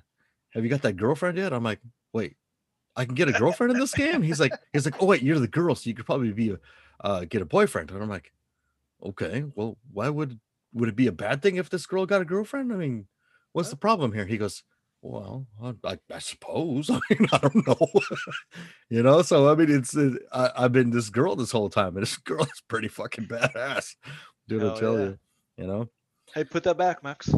[SPEAKER 1] have you got that girlfriend yet? I'm like, wait, I can get a girlfriend in this game? He's like, he's like, oh wait, you're the girl, so you could probably be a uh get a boyfriend. And I'm like, okay, well, why would would it be a bad thing if this girl got a girlfriend? I mean, what's the problem here? He goes, well, I, I, I suppose. I mean, I don't know. you know, so I mean, it's it, I, I've been this girl this whole time, and this girl is pretty fucking badass. Dude, I'll tell
[SPEAKER 2] yeah.
[SPEAKER 1] you. You know,
[SPEAKER 2] Hey, put that back, Max.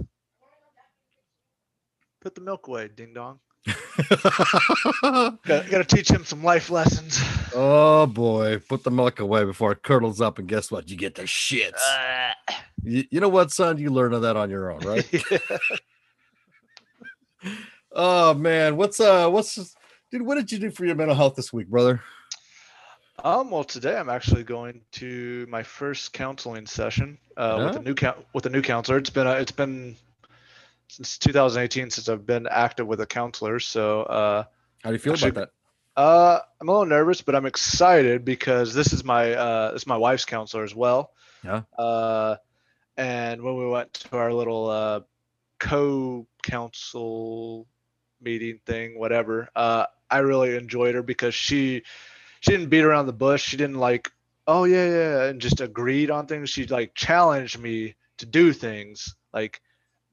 [SPEAKER 2] Put the milk away, ding dong. Got, to teach him some life lessons.
[SPEAKER 1] oh boy, put the milk away before it curdles up, and guess what? You get the shits. You, you know what, son? You learn of that on your own, right? oh man, what's uh, what's dude? What did you do for your mental health this week, brother?
[SPEAKER 2] Um, well, today I'm actually going to my first counseling session uh, with a new count with a new counselor. It's been a, it's been since 2018 since I've been active with a counselor. So uh,
[SPEAKER 1] How do you feel
[SPEAKER 2] Actually,
[SPEAKER 1] about that?
[SPEAKER 2] uh, I'm a little nervous, but I'm excited because this is my uh, this is my wife's counselor as well.
[SPEAKER 1] Yeah.
[SPEAKER 2] Uh, and when we went to our little uh, co-counsel meeting thing, whatever, uh, I really enjoyed her because she she didn't beat around the bush. She didn't like, oh yeah, yeah, and just agreed on things. She like challenged me to do things. Like,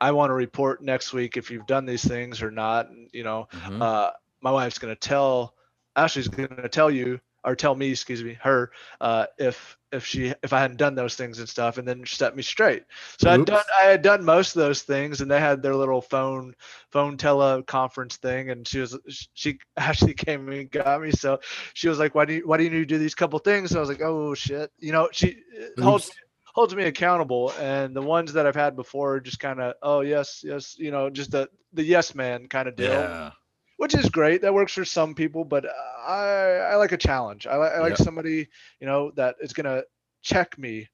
[SPEAKER 2] I want to report next week if you've done these things or not. And, you know?
[SPEAKER 1] Mhm.
[SPEAKER 2] uh, my wife's going to tell Ashley's going to tell you or tell me, excuse me, her uh, if if she if I hadn't done those things and stuff, and then set me straight. So I'd done I had done most of those things, and they had their little phone phone teleconference thing, and she was she Ashley came and got me. So she was like, "Why do you why do you need to do these couple things?" And I was like, "Oh shit," you know, she uh, holds
[SPEAKER 1] Oops.
[SPEAKER 2] Holds me accountable and the ones that i've had before just kind of oh yes yes you know just the the yes man kind of deal
[SPEAKER 1] Yeah.
[SPEAKER 2] which is great that works for some people but i i like a challenge i, li- I like
[SPEAKER 1] Yeah.
[SPEAKER 2] somebody you know that is gonna check me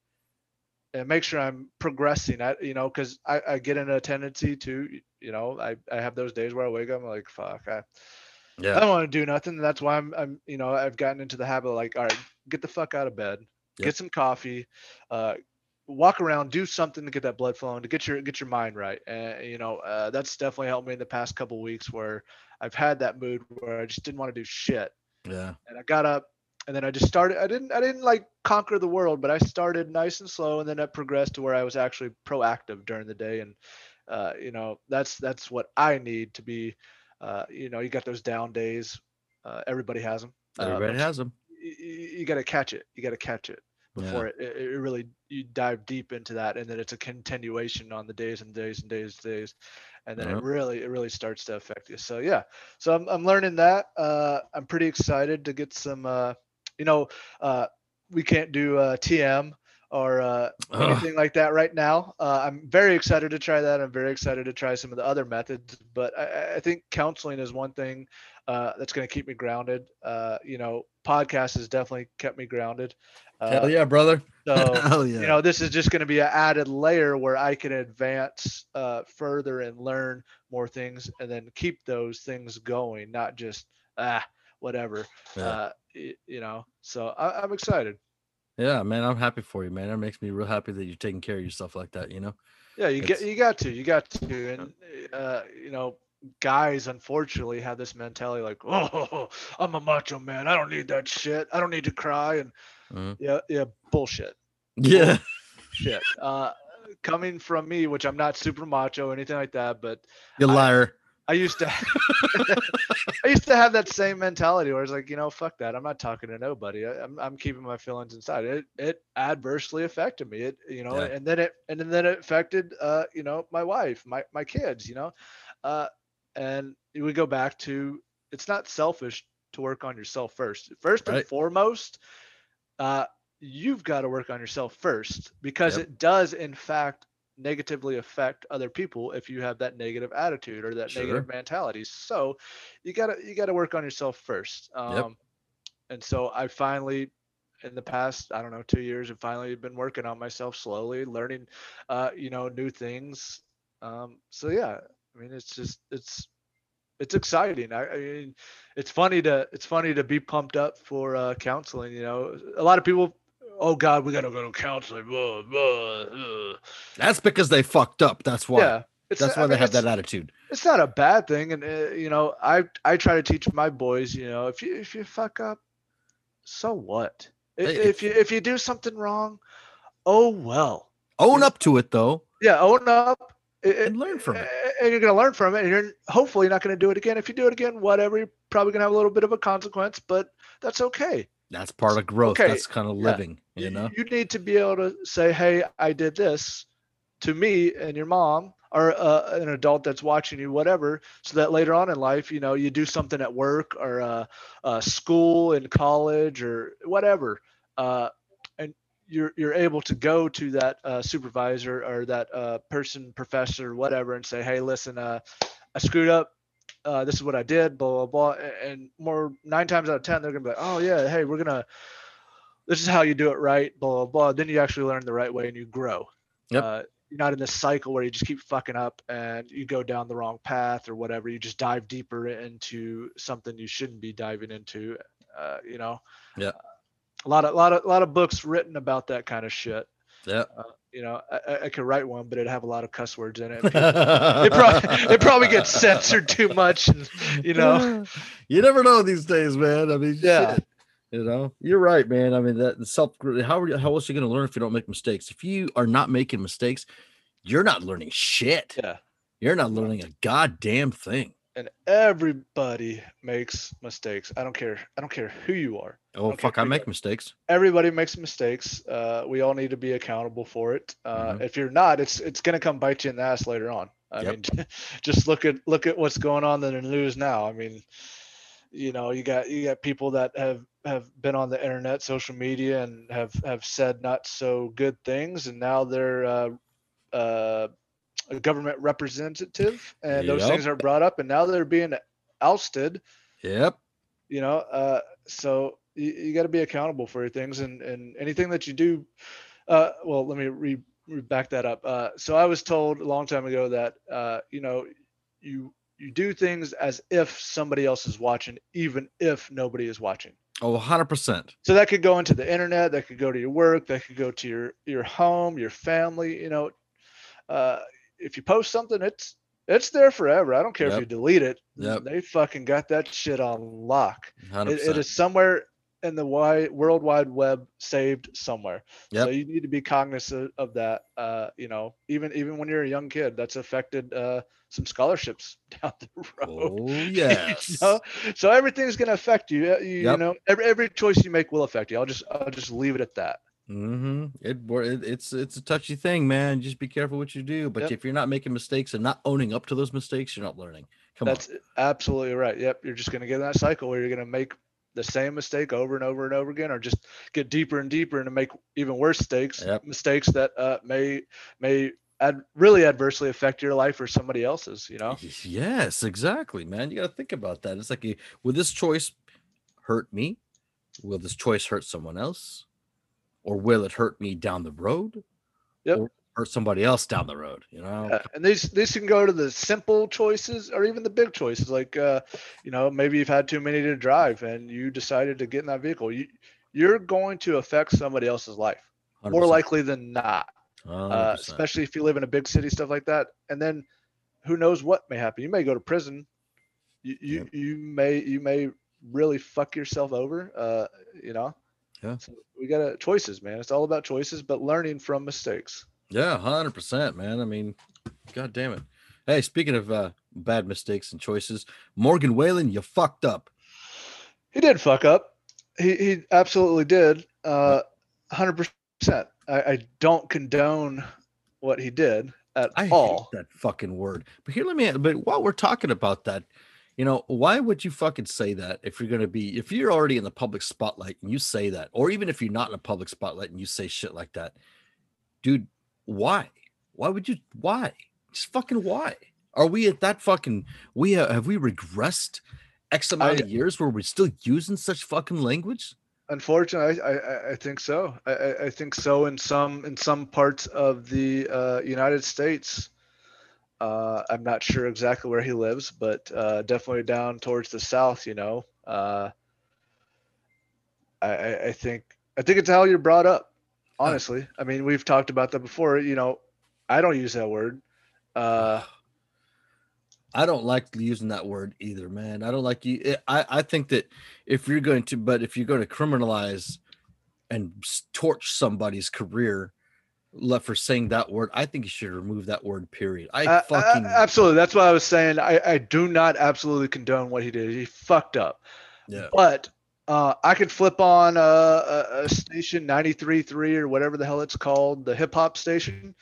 [SPEAKER 2] and make sure i'm progressing at you know because I, I get in a tendency to you know i i have those days where i wake up i'm like fuck i,
[SPEAKER 1] yeah.
[SPEAKER 2] I don't want to do nothing that's why i'm i'm you know i've gotten into the habit of like all right get the fuck out of bed
[SPEAKER 1] Yep.
[SPEAKER 2] get some coffee uh walk around do something to get that blood flowing to get your get your mind right. And you know uh, that's definitely helped me in the past couple weeks where i've had that mood where i just didn't want to do shit.
[SPEAKER 1] Yeah.
[SPEAKER 2] and i got up and then i just started i didn't i didn't like conquer the world but i started nice and slow and then it progressed to where i was actually proactive during the day. And uh, you know that's that's what i need to be uh, you know you got those down days uh, everybody has them
[SPEAKER 1] Everybody has them.
[SPEAKER 2] you, you got to catch it you got to catch it before it, it, it really you dive deep into that and then it's a continuation on the days and days and days and days and then
[SPEAKER 1] Uh-huh.
[SPEAKER 2] it really it really starts to affect you. So yeah. So i'm, I'm learning that uh, i'm pretty excited to get some uh, you know uh, we can't do uh, tm or uh, anything like that right now. Uh, i'm very excited to try that. I'm very excited to try some of the other methods but i, I- I think counseling is one thing uh, that's going to keep me grounded. Uh, you know podcast has definitely kept me grounded uh,
[SPEAKER 1] Hell yeah, brother.
[SPEAKER 2] so
[SPEAKER 1] Hell yeah.
[SPEAKER 2] you know this is just going to be an added layer where i can advance uh, further and learn more things and then keep those things going not just ah whatever
[SPEAKER 1] Yeah.
[SPEAKER 2] uh, you know so I, i'm excited
[SPEAKER 1] yeah, man. I'm happy for you, man. That makes me real happy that you're taking care of yourself like that, you know?
[SPEAKER 2] yeah you get you got to you got to and uh, you know guys unfortunately have this mentality like oh i'm a macho man i don't need that shit i don't need to cry and
[SPEAKER 1] Mhm.
[SPEAKER 2] Yeah, yeah, bullshit.
[SPEAKER 1] Yeah.
[SPEAKER 2] Shit. Uh, coming from me, which I'm not super macho or anything like that, but
[SPEAKER 1] You
[SPEAKER 2] I-
[SPEAKER 1] liar.
[SPEAKER 2] I used to I used to have that same mentality where it's like, you know, fuck that. I'm not talking to nobody. I, I'm I'm keeping my feelings inside. It it adversely affected me. It you know,
[SPEAKER 1] Yeah.
[SPEAKER 2] and then it and then it affected uh, you know, my wife, my my kids, you know. Uh and we go back to it's not selfish to work on yourself first. First and
[SPEAKER 1] Right.
[SPEAKER 2] foremost, uh you've got to work on yourself first because
[SPEAKER 1] Yep.
[SPEAKER 2] it does in fact negatively affect other people if you have that negative attitude or that negative mentality. So you gotta you gotta work on yourself first. Um, and so I finally in the past, I don't know, two years, have finally been working on myself slowly, learning uh, you know, new things. Um, so yeah, I mean it's just it's it's exciting. I, I mean, it's funny to it's funny to be pumped up for uh, counseling. You know, a lot of people, oh God, we gotta go to counseling. blah, blah, uh."
[SPEAKER 1] That's because they fucked up. That's why.
[SPEAKER 2] Yeah,
[SPEAKER 1] That's
[SPEAKER 2] I
[SPEAKER 1] why they
[SPEAKER 2] mean,
[SPEAKER 1] have that attitude.
[SPEAKER 2] It's not a bad thing, and uh, you know, I I try to teach my boys. You know, if you if you fuck up, so what? I-
[SPEAKER 1] Hey,
[SPEAKER 2] If you if you do something wrong, oh well.
[SPEAKER 1] Own up to it though
[SPEAKER 2] Yeah, own up.
[SPEAKER 1] And learn from it.
[SPEAKER 2] and you're going to learn from it and you're hopefully not going to do it again if you do it again whatever you're probably going to have a little bit of a consequence but that's okay
[SPEAKER 1] That's part of growth.
[SPEAKER 2] Okay,
[SPEAKER 1] That's kind of living,
[SPEAKER 2] you,
[SPEAKER 1] you know?
[SPEAKER 2] you need to be able to say hey i did this to me and your mom or uh, an adult that's watching you whatever so that later on in life you know you do something at work or uh, uh, school in college or whatever uh, you're you're able to go to that uh, supervisor or that uh, person professor whatever and say hey listen uh, i screwed up uh, this is what i did blah blah blah and more nine times out of ten they're gonna be like oh yeah hey we're gonna this is how you do it right blah blah blah then you actually learn the right way and you grow
[SPEAKER 1] Yep.
[SPEAKER 2] uh, you're not in this cycle where you just keep fucking up and you go down the wrong path or whatever you just dive deeper into something you shouldn't be diving into uh, you know
[SPEAKER 1] Yeah.
[SPEAKER 2] A lot of lot of lot of books written about that kind of shit
[SPEAKER 1] Yeah.
[SPEAKER 2] Uh, you know I, I- I could write one but it'd have a lot of cuss words in it people- it probably it probably gets censored too much and you know
[SPEAKER 1] you never know these days, man. I mean,
[SPEAKER 2] Yeah.
[SPEAKER 1] shit, you know, you're right, man. I mean, that self. How are you, how else are you going to learn if you don't make mistakes? If you are not making mistakes, you're not learning shit.
[SPEAKER 2] yeah
[SPEAKER 1] You're not learning a goddamn thing.
[SPEAKER 2] and everybody makes mistakes i don't care i don't care who you are
[SPEAKER 1] Oh fuck, I make mistakes.
[SPEAKER 2] everybody makes mistakes uh, we all need to be accountable for it uh,
[SPEAKER 1] Mhm.
[SPEAKER 2] if you're not it's it's going to come bite you in the ass later on i
[SPEAKER 1] Yep.
[SPEAKER 2] mean just look at look at what's going on in the news now i mean you know you got you got people that have have been on the internet social media and have have said not so good things and now they're uh, uh, a government representative and those things are brought up and now they're being ousted
[SPEAKER 1] Yep.
[SPEAKER 2] you know uh so you, you got to be accountable for your things and and anything that you do uh well let me re, re back that up uh so i was told a long time ago that uh you know you you do things as if somebody else is watching even if nobody is watching
[SPEAKER 1] Oh, 100%.
[SPEAKER 2] so that could go into the internet that could go to your work that could go to your your home your family you know uh if you post something it's it's there forever i don't care
[SPEAKER 1] Yep.
[SPEAKER 2] if you delete it
[SPEAKER 1] Yep.
[SPEAKER 2] they fucking got that shit on lock
[SPEAKER 1] 100%.
[SPEAKER 2] it, it is somewhere in the wide world wide web saved somewhere so you need to be cognizant of that uh you know even even when you're a young kid that's affected uh some scholarships down the road
[SPEAKER 1] oh,
[SPEAKER 2] you
[SPEAKER 1] yes.
[SPEAKER 2] know? so everything's going to affect you Uh, you, you know every, every choice you make will affect you i'll just i'll just leave it at that
[SPEAKER 1] Mm-hmm. It, it's it's a touchy thing, man. Just be careful what you do. But
[SPEAKER 2] Yep.
[SPEAKER 1] if you're not making mistakes and not owning up to those mistakes, you're not learning. Come
[SPEAKER 2] that's absolutely right yep you're just going to get in that cycle where you're going to make the same mistake over and over and over again or just get deeper and deeper and make even worse mistakes
[SPEAKER 1] Yep.
[SPEAKER 2] mistakes that uh, may may ad- really adversely affect your life or somebody else's you know.
[SPEAKER 1] Yes, exactly, man. You got to think about that. It's like, eh, will this choice hurt me? Will this choice hurt someone else? Or will it hurt me down the road?
[SPEAKER 2] Yep.
[SPEAKER 1] Or hurt somebody else down the road? You know?
[SPEAKER 2] Yeah, and these these can go to the simple choices or even the big choices like uh you know maybe you've had too many to drive and you decided to get in that vehicle you you're going to affect somebody else's life more
[SPEAKER 1] 100%,
[SPEAKER 2] likely than not uh, especially if you live in a big city stuff like that and then who knows what may happen you may go to prison you you,
[SPEAKER 1] Yep.
[SPEAKER 2] you may you may really fuck yourself over uh you know
[SPEAKER 1] Yeah.
[SPEAKER 2] So we got to choices, man. It's all about choices, but learning from mistakes.
[SPEAKER 1] Yeah, hundred percent, man. I mean, god damn it. Hey, speaking of uh, bad mistakes and choices, Morgan Wallen, you fucked up.
[SPEAKER 2] He did fuck up. He he absolutely did. Uh, hundred percent. I, I don't condone what he did at
[SPEAKER 1] I
[SPEAKER 2] all.
[SPEAKER 1] hate that fucking word. But here, let me. But while we're talking about that, you know, why would you fucking say that if you're gonna be if you're already in the public spotlight and you say that, or even if you're not in a public spotlight and you say shit like that, dude, why? Why would you? Why? Just fucking why? Are we at that fucking? We have, have we regressed X amount
[SPEAKER 2] I-
[SPEAKER 1] of years where we're still using such fucking language?
[SPEAKER 2] Unfortunately, I, I, I think so. I, I, think so in some in some parts of the uh, United States. Uh, I'm not sure exactly where he lives, but uh, definitely down towards the south. You know, uh, I I think I think it's how you're brought up. Honestly, I mean, we've talked about that before. You know, I don't use that word. Uh,
[SPEAKER 1] I don't like using that word either, man. I don't like you. I, I think that if you're going to, but if you're going to criminalize and torch somebody's career left for saying that word, I think you should remove that word, period. I
[SPEAKER 2] Uh, uh,
[SPEAKER 1] fucking,
[SPEAKER 2] absolutely. That's what I was saying. I, I do not absolutely condone what he did. He fucked up.
[SPEAKER 1] yeah.
[SPEAKER 2] But uh, I could flip on a, a, a station 93.3 or whatever the hell it's called, the hip hop station,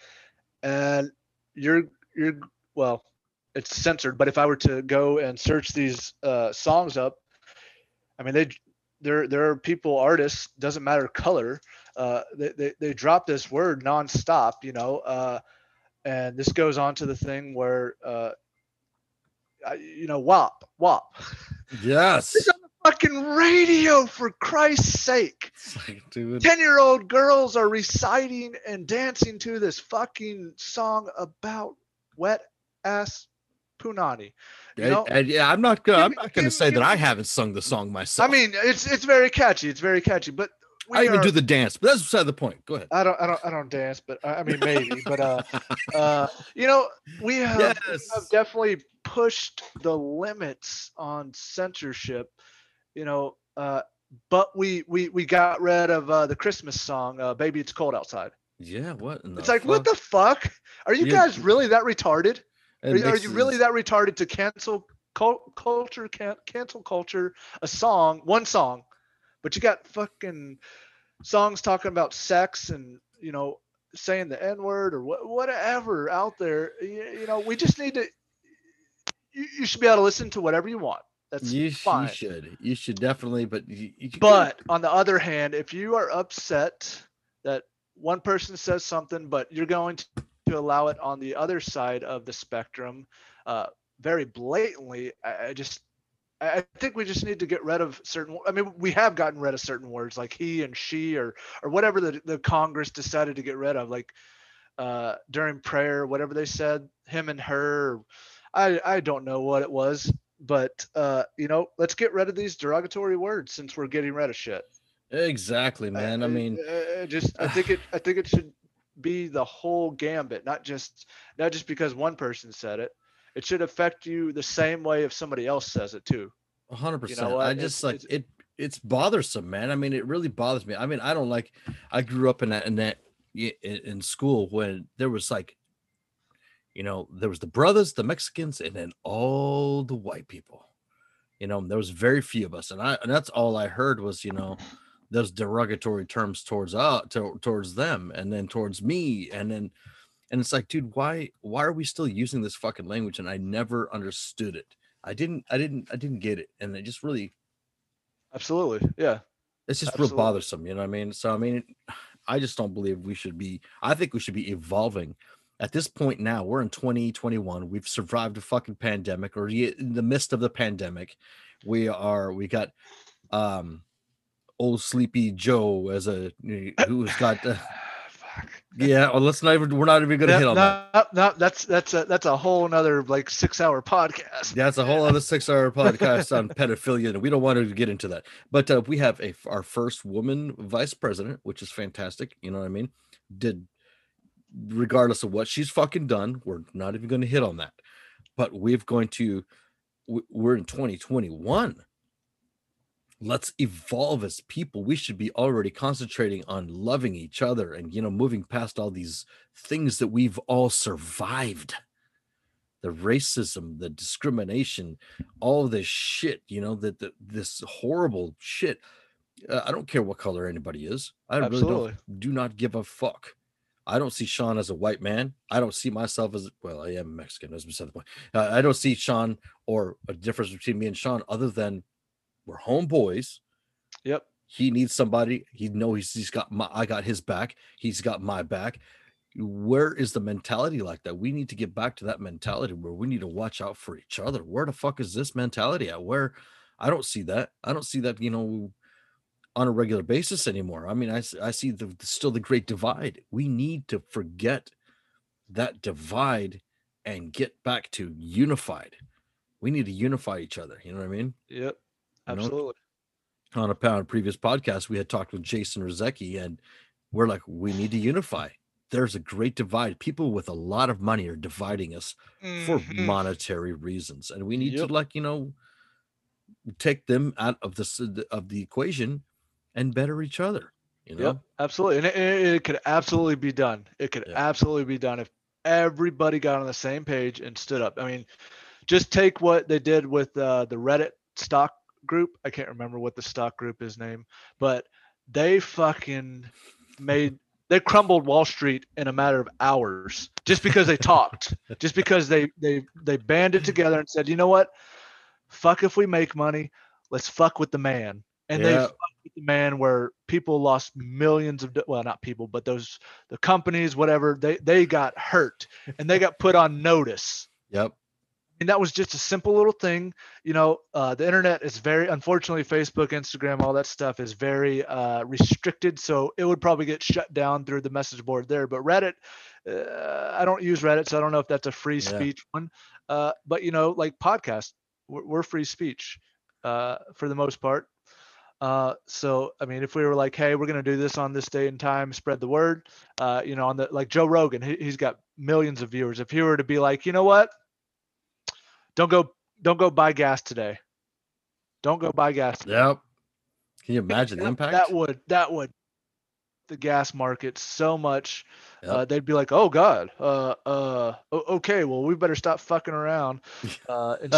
[SPEAKER 2] and you're you're well, it's censored. But if I were to go and search these uh, songs up, I mean they there there are people artists doesn't matter color uh, they, they they drop this word nonstop, you know, uh, and this goes on to the thing where uh, you know WAP WAP
[SPEAKER 1] Yes.
[SPEAKER 2] fucking radio for Christ's sake.
[SPEAKER 1] Like, dude.
[SPEAKER 2] 10 year old girls are reciting and dancing to this fucking song about wet ass punani. You know,
[SPEAKER 1] and yeah, I'm not gonna. I'm not gonna say that I haven't sung the song myself.
[SPEAKER 2] I mean, it's it's very catchy. It's very catchy, but
[SPEAKER 1] I even
[SPEAKER 2] are-
[SPEAKER 1] do the dance, but that's beside the point. Go ahead.
[SPEAKER 2] I don't, I don't, I don't dance, but I I mean maybe, but uh, uh, you know, we have, we have definitely pushed the limits on censorship, you know, uh, but we we we got rid of uh, the Christmas song, uh, "Baby It's Cold Outside."
[SPEAKER 1] Yeah. What?
[SPEAKER 2] It's like, what the fuck? Are you
[SPEAKER 1] You-
[SPEAKER 2] guys really that retarded? Are, are you really that retarded to cancel cul- culture, can- cancel culture, a song, one song, but you got fucking songs talking about sex and you know saying the n word or wha- whatever out there. You, you know, we just need to. You, you should be able to listen to whatever you want. That's
[SPEAKER 1] You,
[SPEAKER 2] fine.
[SPEAKER 1] you should. You should definitely. But you, you
[SPEAKER 2] But on the other hand, if you are upset that one person says something, but you're going to, to allow it on the other side of the spectrum, uh, very blatantly, I, I just, I I think we just need to get rid of certain. I mean, we have gotten rid of certain words like he and she, or or whatever the the Congress decided to get rid of, like uh, during prayer, whatever they said, him and her. I I don't know what it was, but uh, you know, let's get rid of these derogatory words since we're getting rid of shit.
[SPEAKER 1] exactly, man. I mean,
[SPEAKER 2] uh, just I think it I think it should be the whole gambit, not just not just because one person said it. It should affect you the same way if somebody else says it too.
[SPEAKER 1] Hundred percent.
[SPEAKER 2] what?
[SPEAKER 1] I
[SPEAKER 2] It's-
[SPEAKER 1] just like
[SPEAKER 2] it's-
[SPEAKER 1] it. It's bothersome, man. I mean, it really bothers me. I mean, I don't like. I grew up in that in that in school when there was like, you know, there was the brothers, the Mexicans, and then all the white people. You know, there was very few of us, and I and that's all I heard was you know, those derogatory terms towards uh to, towards them, and then towards me, and then, and it's like, dude, why why are we still using this fucking language? And I never understood it. I didn't I didn't I didn't get it, and it just really
[SPEAKER 2] Absolutely, yeah.
[SPEAKER 1] it's just real bothersome, you know what I mean? So I mean, I just don't believe we should be. I think we should be evolving. At this point now, we're in 2021. We've survived a fucking pandemic, or in the midst of the pandemic, we are. We got um old sleepy Joe as a who's got. Uh,
[SPEAKER 2] Fuck.
[SPEAKER 1] yeah, well, let's not even. We're not even gonna
[SPEAKER 2] No,
[SPEAKER 1] hit on that.
[SPEAKER 2] no, no, that's that's a that's a whole nother like six hour podcast.
[SPEAKER 1] That's a whole other six-hour podcast on pedophilia, and we don't want to get into that. But uh, we have a our first woman vice president, which is fantastic. You know what I mean? Did regardless of what she's fucking done, we're not even going to hit on that. But we've going to, we're in 2021. let's evolve as people we should be already concentrating on loving each other and you know moving past all these things that we've all survived the racism the discrimination all this shit you know that this horrible shit uh, i don't care what color anybody is i Absolutely. really don't do not give a fuck I don't see Sean as a white man. I don't see myself as well. I am Mexican, as beside the point. Uh, I don't see Sean or a difference between me and Sean other than we're homeboys.
[SPEAKER 2] Yep.
[SPEAKER 1] He needs somebody. He know he's he's got my I got his back. He's got my back. Where is the mentality like that? We need to get back to that mentality where we need to watch out for each other. Where the fuck is this mentality at? Where I don't see that. I don't see that, you know, on a regular basis anymore. I mean, I, I see the, still the great divide. We need to forget that divide and get back to unified. We need to unify each other. You know what I mean?
[SPEAKER 2] Yep. Absolutely.
[SPEAKER 1] You know, on a, a previous podcast, we had talked with Jason Rizecki, and we're like, we need to unify. There's a great divide. People with a lot of money are dividing us mm-hmm. for monetary reasons, and we need yep. to like you know take them out of the of the equation and better each other. You know? Yep,
[SPEAKER 2] absolutely, and it, it could absolutely be done. It could absolutely be done if everybody got on the same page and stood up. I mean, just take what they did with uh, the Reddit stock group. I can't remember what the stock group is name, but they fucking made they crumbled Wall Street in a matter of hours just because they talked, just because they they they banded together and said, you know what, fuck if we make money, let's fuck with the man, and yeah. they man where people lost millions of well not people but those the companies whatever they they got hurt and they got put on notice.
[SPEAKER 1] Yep
[SPEAKER 2] and that was just a simple little thing. You know, uh, the internet is very, unfortunately, Facebook, Instagram, all that stuff is very uh, restricted. So it would probably get shut down through the message board there. But Reddit, uh, I don't use Reddit, so I don't know if that's a free yeah. speech one. Uh, but you know, like podcast we're, we're free speech uh, for the most part. Uh, so I mean, if we were like, hey, we're gonna do this on this day and time, spread the word. Uh, you know, on the like Joe Rogan, he, he's got millions of viewers. If he were to be like, you know what, don't go don't go buy gas today. Don't go buy gas.
[SPEAKER 1] Today. Yep. Can you imagine
[SPEAKER 2] that,
[SPEAKER 1] the impact?
[SPEAKER 2] That would that would the gas market so much. Yep. Uh, they'd be like, "Oh God, uh, uh, okay, well, we better stop fucking around uh, and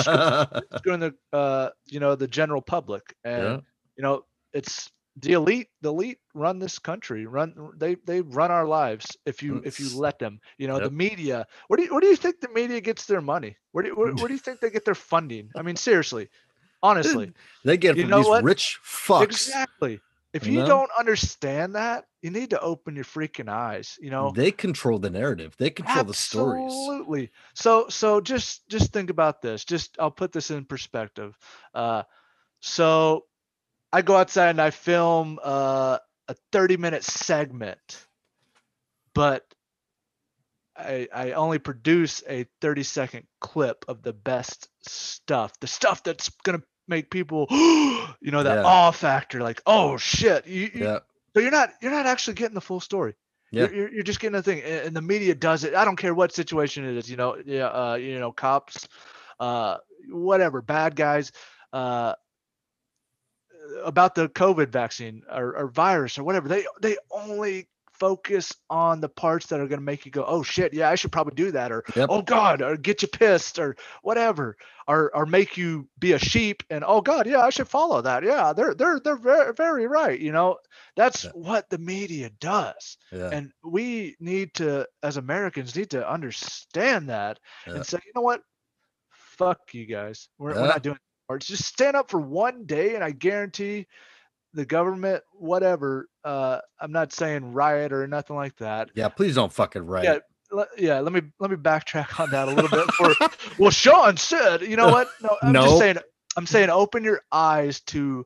[SPEAKER 2] screwing the, uh, you know, the general public." And yeah. You know, it's the elite the elite run this country run they they run our lives if you if you let them you know yep. the media where do you where do you think the media gets their money? Where do you, where, where do you think they get their funding? I mean seriously honestly
[SPEAKER 1] they get from these what? rich fucks.
[SPEAKER 2] Exactly. If you, you know? don't understand that you need to open your freaking eyes you know?
[SPEAKER 1] They control the narrative. They control
[SPEAKER 2] absolutely.
[SPEAKER 1] the stories.
[SPEAKER 2] Absolutely. So so just just think about this. Just i'll put this in perspective. Uh so I go outside and I film uh, a 30 minute segment, but I, I only produce a 30 second clip of the best stuff, the stuff that's gonna make people, you know, that yeah. awe factor, like, oh shit, you, you, yeah. So you're not you're not actually getting the full story. Yeah. You're, you're, you're just getting the thing, and the media does it. I don't care what situation it is. You know, yeah, uh, you know, cops, uh, whatever, bad guys. Uh, about the COVID vaccine or, or virus or whatever. They they only focus on the parts that are going to make you go, oh shit, yeah, I should probably do that, or yep. oh god, or get you pissed, or whatever, or or make you be a sheep, and oh god, yeah, I should follow that. Yeah, they're they're they're very very right. You know, that's yeah. what the media does, yeah. and we need to, as Americans, need to understand that yeah. and say, you know what, fuck you guys, we're, we're not doing or just stand up for one day and I guarantee the government, whatever, uh, I'm not saying riot or nothing like that.
[SPEAKER 1] Yeah, please don't fucking riot.
[SPEAKER 2] Yeah, yeah, let me let me backtrack on that a little bit. For well, Sean said, you know what? No, I'm no. just saying. I'm saying open your eyes to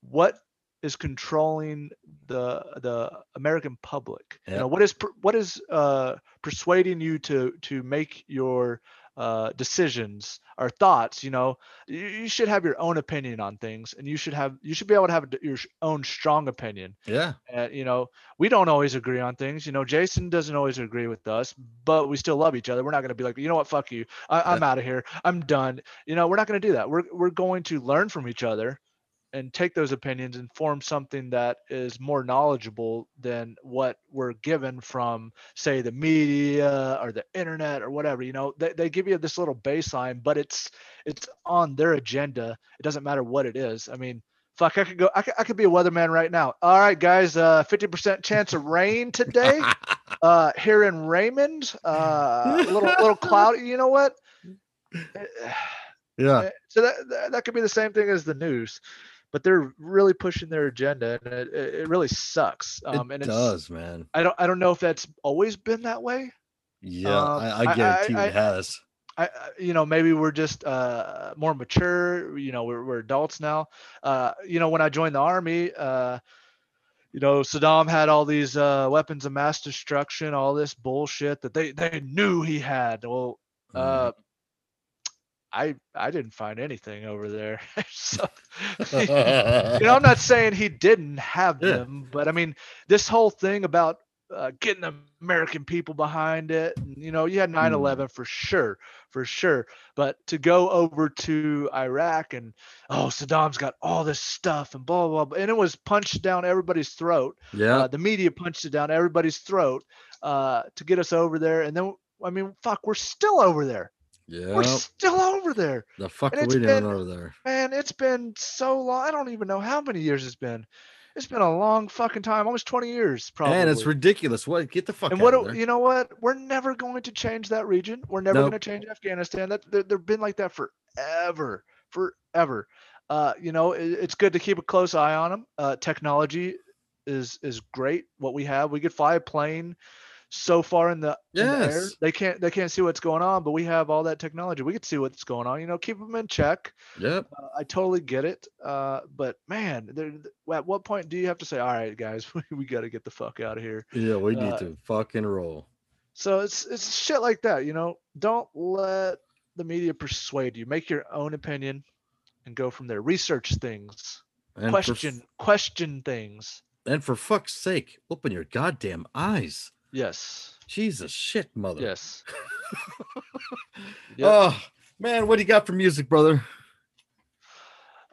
[SPEAKER 2] what is controlling the the American public. Yep. You know what is what is uh, persuading you to to make your uh, decisions or thoughts you know? You, you, should have your own opinion on things and you should have you should be able to have your own strong opinion.
[SPEAKER 1] Yeah.
[SPEAKER 2] And you know we don't always agree on things you know jason doesn't always agree with us but we still love each other. We're not going to be like you know what? Fuck you. I, am out of here. I'm done. You know we're not going to do that. We're, we're going to learn from each other and take those opinions and form something that is more knowledgeable than what we're given from say the media or the internet or whatever you know? They, they give you this little baseline but it's it's on their agenda. It doesn't matter what it is. I mean fuck i could go i could, I could be a weatherman right now. All right guys uh 50% chance of rain today uh here in raymond uh a little little cloudy you know what?
[SPEAKER 1] Yeah.
[SPEAKER 2] Eh, So that, that that could be the same thing as the news, but they're really pushing their agenda, and it, it it really sucks. Um,
[SPEAKER 1] it
[SPEAKER 2] and it's,
[SPEAKER 1] does, man.
[SPEAKER 2] I don't I don't know if that's always been that way.
[SPEAKER 1] Yeah,
[SPEAKER 2] um,
[SPEAKER 1] I,
[SPEAKER 2] I-
[SPEAKER 1] I guarantee
[SPEAKER 2] I-
[SPEAKER 1] it has.
[SPEAKER 2] I, I- you know, maybe we're just uh, more mature. You know, we're, we're adults now. Uh, you know, when I joined the army, uh, you know, Saddam had all these uh, weapons of mass destruction, all this bullshit that they they knew he had. Well,
[SPEAKER 1] Mm.
[SPEAKER 2] I I didn't find anything over there. so, you know, I'm not saying he didn't have
[SPEAKER 1] Yeah.
[SPEAKER 2] them, but I mean, this whole thing about uh, getting the American people behind it, and, you know, you had 9
[SPEAKER 1] Hmm.
[SPEAKER 2] 11 for sure, for sure. But to go over to Iraq and, oh, Saddam's got all this stuff and blah, blah, blah. And it was punched down everybody's throat.
[SPEAKER 1] yeah,
[SPEAKER 2] Uh, the media punched it down everybody's throat uh, to get us over there. And then, I mean, fuck, we're still over there.
[SPEAKER 1] Yeah.
[SPEAKER 2] We're still over there
[SPEAKER 1] The fuck
[SPEAKER 2] and
[SPEAKER 1] are we doing
[SPEAKER 2] been-
[SPEAKER 1] over there?
[SPEAKER 2] man, it's been so long. I don't even know how many years it's been. It's been a long fucking time, almost 20 years, probably.
[SPEAKER 1] And it's ridiculous. What? Get the fuck
[SPEAKER 2] and
[SPEAKER 1] out
[SPEAKER 2] what
[SPEAKER 1] of
[SPEAKER 2] do-
[SPEAKER 1] there.
[SPEAKER 2] you know what? We're never going to change that region. We're never
[SPEAKER 1] Nope.
[SPEAKER 2] going to change Afghanistan. That they- they've been like that forever, forever. Uh, you know, it, it's good to keep a close eye on them. Uh, technology is is great. What we have, we could fly a plane so far in the, in the air.
[SPEAKER 1] Yes.
[SPEAKER 2] They can't they can't see what's going on, but we have all that technology. We can see what's going on. You know, keep them in check.
[SPEAKER 1] Yep.
[SPEAKER 2] Uh, I totally get it. Uh, but man, at what point do you have to say, "All right, guys, we, we got to get the fuck out of here"?
[SPEAKER 1] Yeah, we need
[SPEAKER 2] Uh,
[SPEAKER 1] to fucking roll.
[SPEAKER 2] So it's it's shit like that, you know. Don't let the media persuade you. Make your own opinion, and go from there. Research things.
[SPEAKER 1] And
[SPEAKER 2] question
[SPEAKER 1] For,
[SPEAKER 2] question things.
[SPEAKER 1] and for fuck's sake, open your goddamn eyes.
[SPEAKER 2] Yes.
[SPEAKER 1] Jesus shit, mother.
[SPEAKER 2] Yes. Yep.
[SPEAKER 1] Oh man, what do you got for music, brother?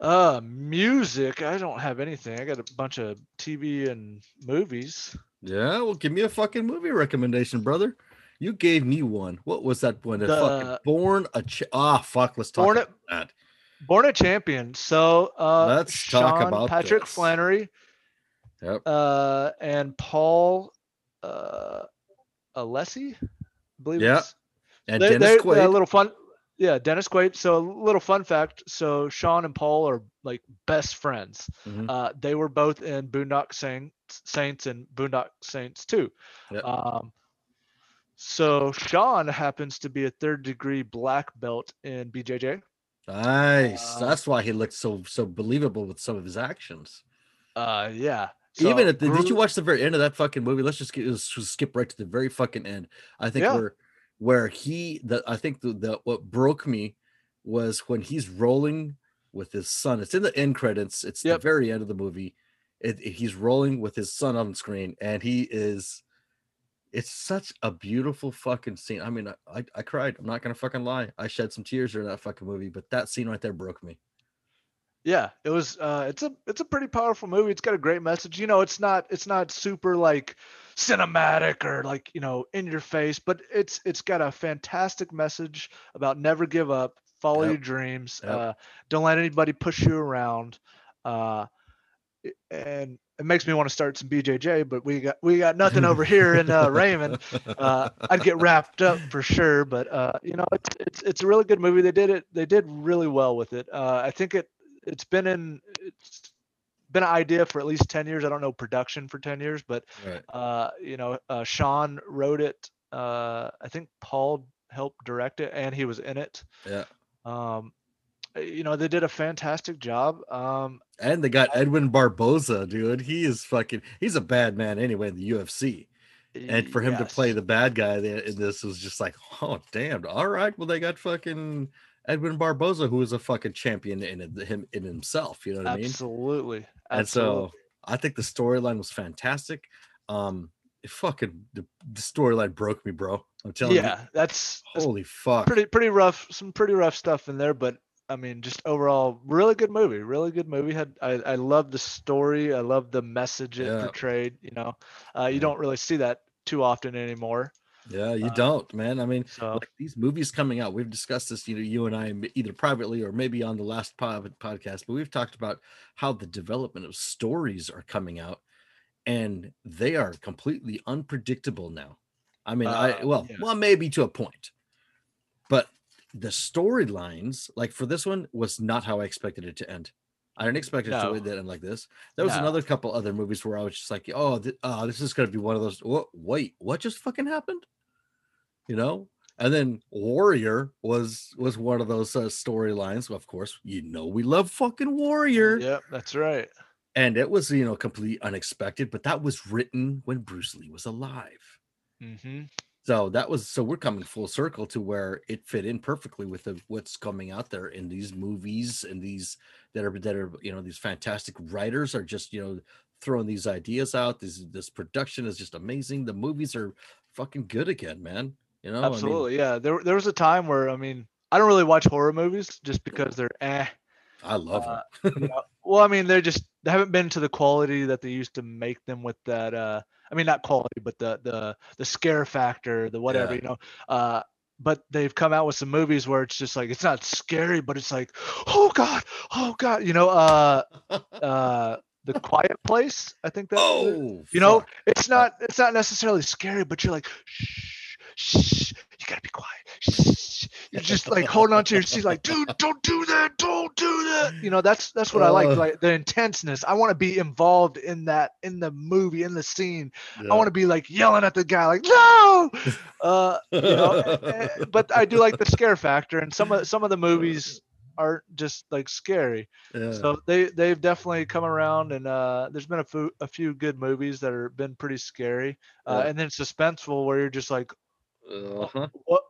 [SPEAKER 2] Uh, music. I don't have anything. I got a bunch of TV and movies.
[SPEAKER 1] Yeah, well, give me a fucking movie recommendation, brother. You gave me one. What was that one? The fucking Born a Ch- Ah, fuck. Let's talk
[SPEAKER 2] Born
[SPEAKER 1] about
[SPEAKER 2] a-
[SPEAKER 1] that.
[SPEAKER 2] Born a champion. So uh,
[SPEAKER 1] Let's talk
[SPEAKER 2] Sean
[SPEAKER 1] about
[SPEAKER 2] Patrick
[SPEAKER 1] this.
[SPEAKER 2] Flanery
[SPEAKER 1] Yep.
[SPEAKER 2] uh, and Paul uh, Alessi, I believe.
[SPEAKER 1] Yeah, And
[SPEAKER 2] they,
[SPEAKER 1] Dennis
[SPEAKER 2] they-
[SPEAKER 1] Quaid.
[SPEAKER 2] A little fun. Yeah, Dennis Quaid. So a little fun fact. So Sean and Paul are like best friends.
[SPEAKER 1] Mhm.
[SPEAKER 2] Uh, they were both in Boondock Saints, Saints and Boondock Saints too.
[SPEAKER 1] Yep.
[SPEAKER 2] Um, so Sean happens to be a third degree black belt in BJJ.
[SPEAKER 1] Nice.
[SPEAKER 2] uh,
[SPEAKER 1] That's why he looked so so believable with some of his actions.
[SPEAKER 2] Uh, yeah.
[SPEAKER 1] Even at the, did you watch the very end of that fucking movie? Let's just, get, let's just skip right to the very fucking end. I think
[SPEAKER 2] Yeah.
[SPEAKER 1] where where he the I think the, the what broke me was when he's rolling with his son. It's in the end credits. It's
[SPEAKER 2] Yep.
[SPEAKER 1] the very end of the movie. It, it- he's rolling with his son on screen, and he is. It's such a beautiful fucking scene. I mean, I, I, I cried. I'm not gonna fucking lie. I shed some tears during that fucking movie, but that scene right there broke me.
[SPEAKER 2] Yeah it was uh it's a it's a pretty powerful movie it's got a great message you know it's not it's not super like cinematic or like you know in your face but it's it's got a fantastic message about never give up follow
[SPEAKER 1] Yep.
[SPEAKER 2] your dreams
[SPEAKER 1] Yep.
[SPEAKER 2] uh don't let anybody push you around uh and it makes me want to start some bjj but we got we got nothing over here in uh raymond uh, I'd get wrapped up for sure. But uh, you know, it's it's it's a really good movie. They did it. They did really well with it. Uh, I think it it's been in it's been an idea for at least ten years. I don't know production for ten years, but
[SPEAKER 1] right.
[SPEAKER 2] uh, you know, uh, Sean wrote it. Uh, I think Paul helped direct it, and he was in it.
[SPEAKER 1] Yeah.
[SPEAKER 2] Um, you know, they did a fantastic job. Um,
[SPEAKER 1] And they got Edwin Barboza, dude. He is fucking. He's a bad man anyway in the UFC. And for him to play the bad guy in this was just like, oh damn. All right, well they got fucking Edwin Barboza, who is a fucking champion in him in himself. You know what I mean?
[SPEAKER 2] absolutely,
[SPEAKER 1] And so I think the storyline was fantastic. Um, it fucking the, the storyline broke me, bro. I'm telling
[SPEAKER 2] yeah, that's,
[SPEAKER 1] you.
[SPEAKER 2] that's
[SPEAKER 1] Holy fuck.
[SPEAKER 2] pretty pretty rough some pretty rough stuff in there but I mean, just overall, really good movie. Really good movie. Had I, I love the story. I love the message it
[SPEAKER 1] Yeah.
[SPEAKER 2] portrayed. You know, uh, you
[SPEAKER 1] Yeah.
[SPEAKER 2] don't really see that too often anymore.
[SPEAKER 1] Yeah, you
[SPEAKER 2] Uh,
[SPEAKER 1] don't, man. I mean,
[SPEAKER 2] So
[SPEAKER 1] like these movies coming out, we've discussed this, you know, you and I, either privately or maybe on the last pod, podcast, but we've talked about how the development of stories are coming out and they are completely unpredictable now. I mean, I,
[SPEAKER 2] Uh,
[SPEAKER 1] well,
[SPEAKER 2] yeah.
[SPEAKER 1] well, maybe to a point, but the storylines, like for this one, was not how I expected it to end. I didn't expect it
[SPEAKER 2] No.
[SPEAKER 1] to end like this. There was
[SPEAKER 2] No.
[SPEAKER 1] another couple other movies where I was just like, oh, th- oh this is going to be one of those. What? Wait, what just fucking happened? You know? And then Warrior was was one of those uh, storylines. Of course, you know we love fucking Warrior,
[SPEAKER 2] Yep, that's right.
[SPEAKER 1] and it was you know completely unexpected. But that was written when Bruce Lee was alive.
[SPEAKER 2] mm-hmm.
[SPEAKER 1] So that was so we're coming full circle to where it fit in perfectly with the, what's coming out there in these movies and these that are that are you know these fantastic writers are just you know throwing these ideas out. This this production is just amazing. The movies are fucking good again, man. You know, I mean,
[SPEAKER 2] Absolutely. yeah. There there was a time where I mean, I don't really watch horror movies just because they're eh.
[SPEAKER 1] I love
[SPEAKER 2] Uh,
[SPEAKER 1] them.
[SPEAKER 2] you know, well, I mean, they're just they haven't been to the quality that they used to make them with that. Uh, I mean, not quality, but the the the scare factor, the whatever,
[SPEAKER 1] Yeah.
[SPEAKER 2] you know. Uh, but they've come out with some movies where it's just like it's not scary, but it's like, oh god, oh god, you know. Uh, uh, the Quiet Place, I think that's. the-
[SPEAKER 1] oh,
[SPEAKER 2] you know, it's not it's not necessarily scary, but you're like, shh, shh, you gotta be quiet. Shh. You're just like holding on to your seat, like, dude, don't do that, don't do that. You know, that's that's what I like,
[SPEAKER 1] Uh.
[SPEAKER 2] like the intenseness. I want to be involved in that, in the movie, in the scene. I want to be like yelling at the guy, like, no. Uh, you know, eh, eh, but I do like the scare factor, and some of some of the movies aren't just like scary.
[SPEAKER 1] yeah.
[SPEAKER 2] So they they've definitely come around, and uh, there's been a few a few good movies that are been pretty scary, uh,
[SPEAKER 1] Yeah.
[SPEAKER 2] and then suspenseful where you're just like,
[SPEAKER 1] uh-huh.
[SPEAKER 2] what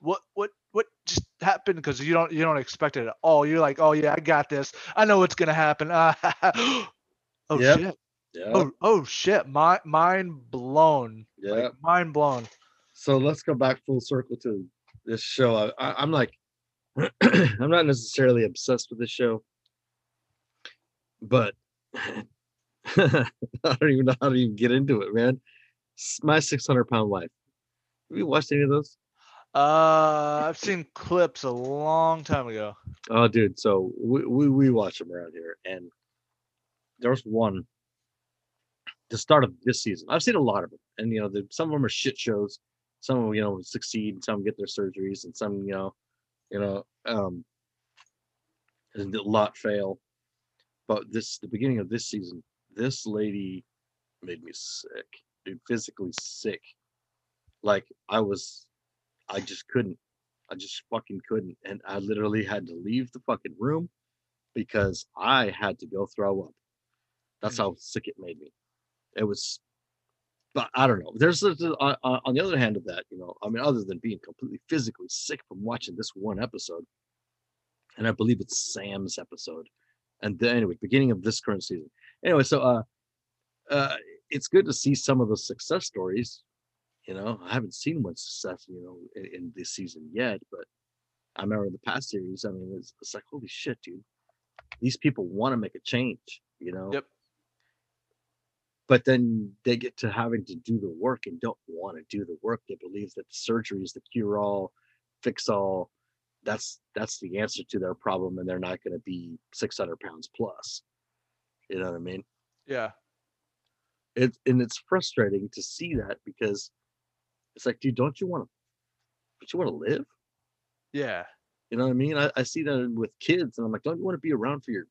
[SPEAKER 2] what what what just happened? Because you don't you don't expect it at all. You're like, oh yeah, I got this. I know what's gonna happen. oh
[SPEAKER 1] Yep.
[SPEAKER 2] shit.
[SPEAKER 1] yeah.
[SPEAKER 2] Oh oh shit. My mind blown.
[SPEAKER 1] yeah.
[SPEAKER 2] Like, mind blown.
[SPEAKER 1] so let's go back full circle to this show. I, I, I'm like, I'm not necessarily obsessed with this show, but I don't even know how to even get into it, man. My 600 pound life. Have you watched any of those?
[SPEAKER 2] Uh, I've seen clips a long time ago.
[SPEAKER 1] Oh, dude. So we, we, we watch them around here, and there was one. The start of this season, I've seen a lot of them, and you know, the, some of them are shit shows. Some of them, you know, succeed. Some get their surgeries, and some, you know, you know, um, and a lot fail. But this, the beginning of this season, this lady made me sick, dude, physically sick. Like I was, I just couldn't. I just fucking couldn't. And I literally had to leave the fucking room because I had to go throw up. That's
[SPEAKER 2] Mm.
[SPEAKER 1] how sick it made me. It was, but I don't know. There's, there's on, on on the other hand of that, you know, I mean, other than being completely physically sick from watching this one episode, and I believe it's Sam's episode. And then, anyway, beginning of this current season. Anyway, so uh, uh, it's good to see some of the success stories. You know, I haven't seen one success, you know, in, in this season yet, but I remember in the past series. I mean, it's, it's like holy shit, dude. These people want to make a change, you know.
[SPEAKER 2] Yep.
[SPEAKER 1] But then they get to having to do the work and don't want to do the work. They believe that the surgery is the cure all, fix all. That's that's the answer to their problem, and they're not going to be 600 pounds plus. You know what I mean?
[SPEAKER 2] Yeah.
[SPEAKER 1] it and it's frustrating to see that because it's like, dude, don't you want to? Don't you want to live?
[SPEAKER 2] Yeah.
[SPEAKER 1] You know what I mean? I, I see that with kids, and I'm like, don't you want to be around for your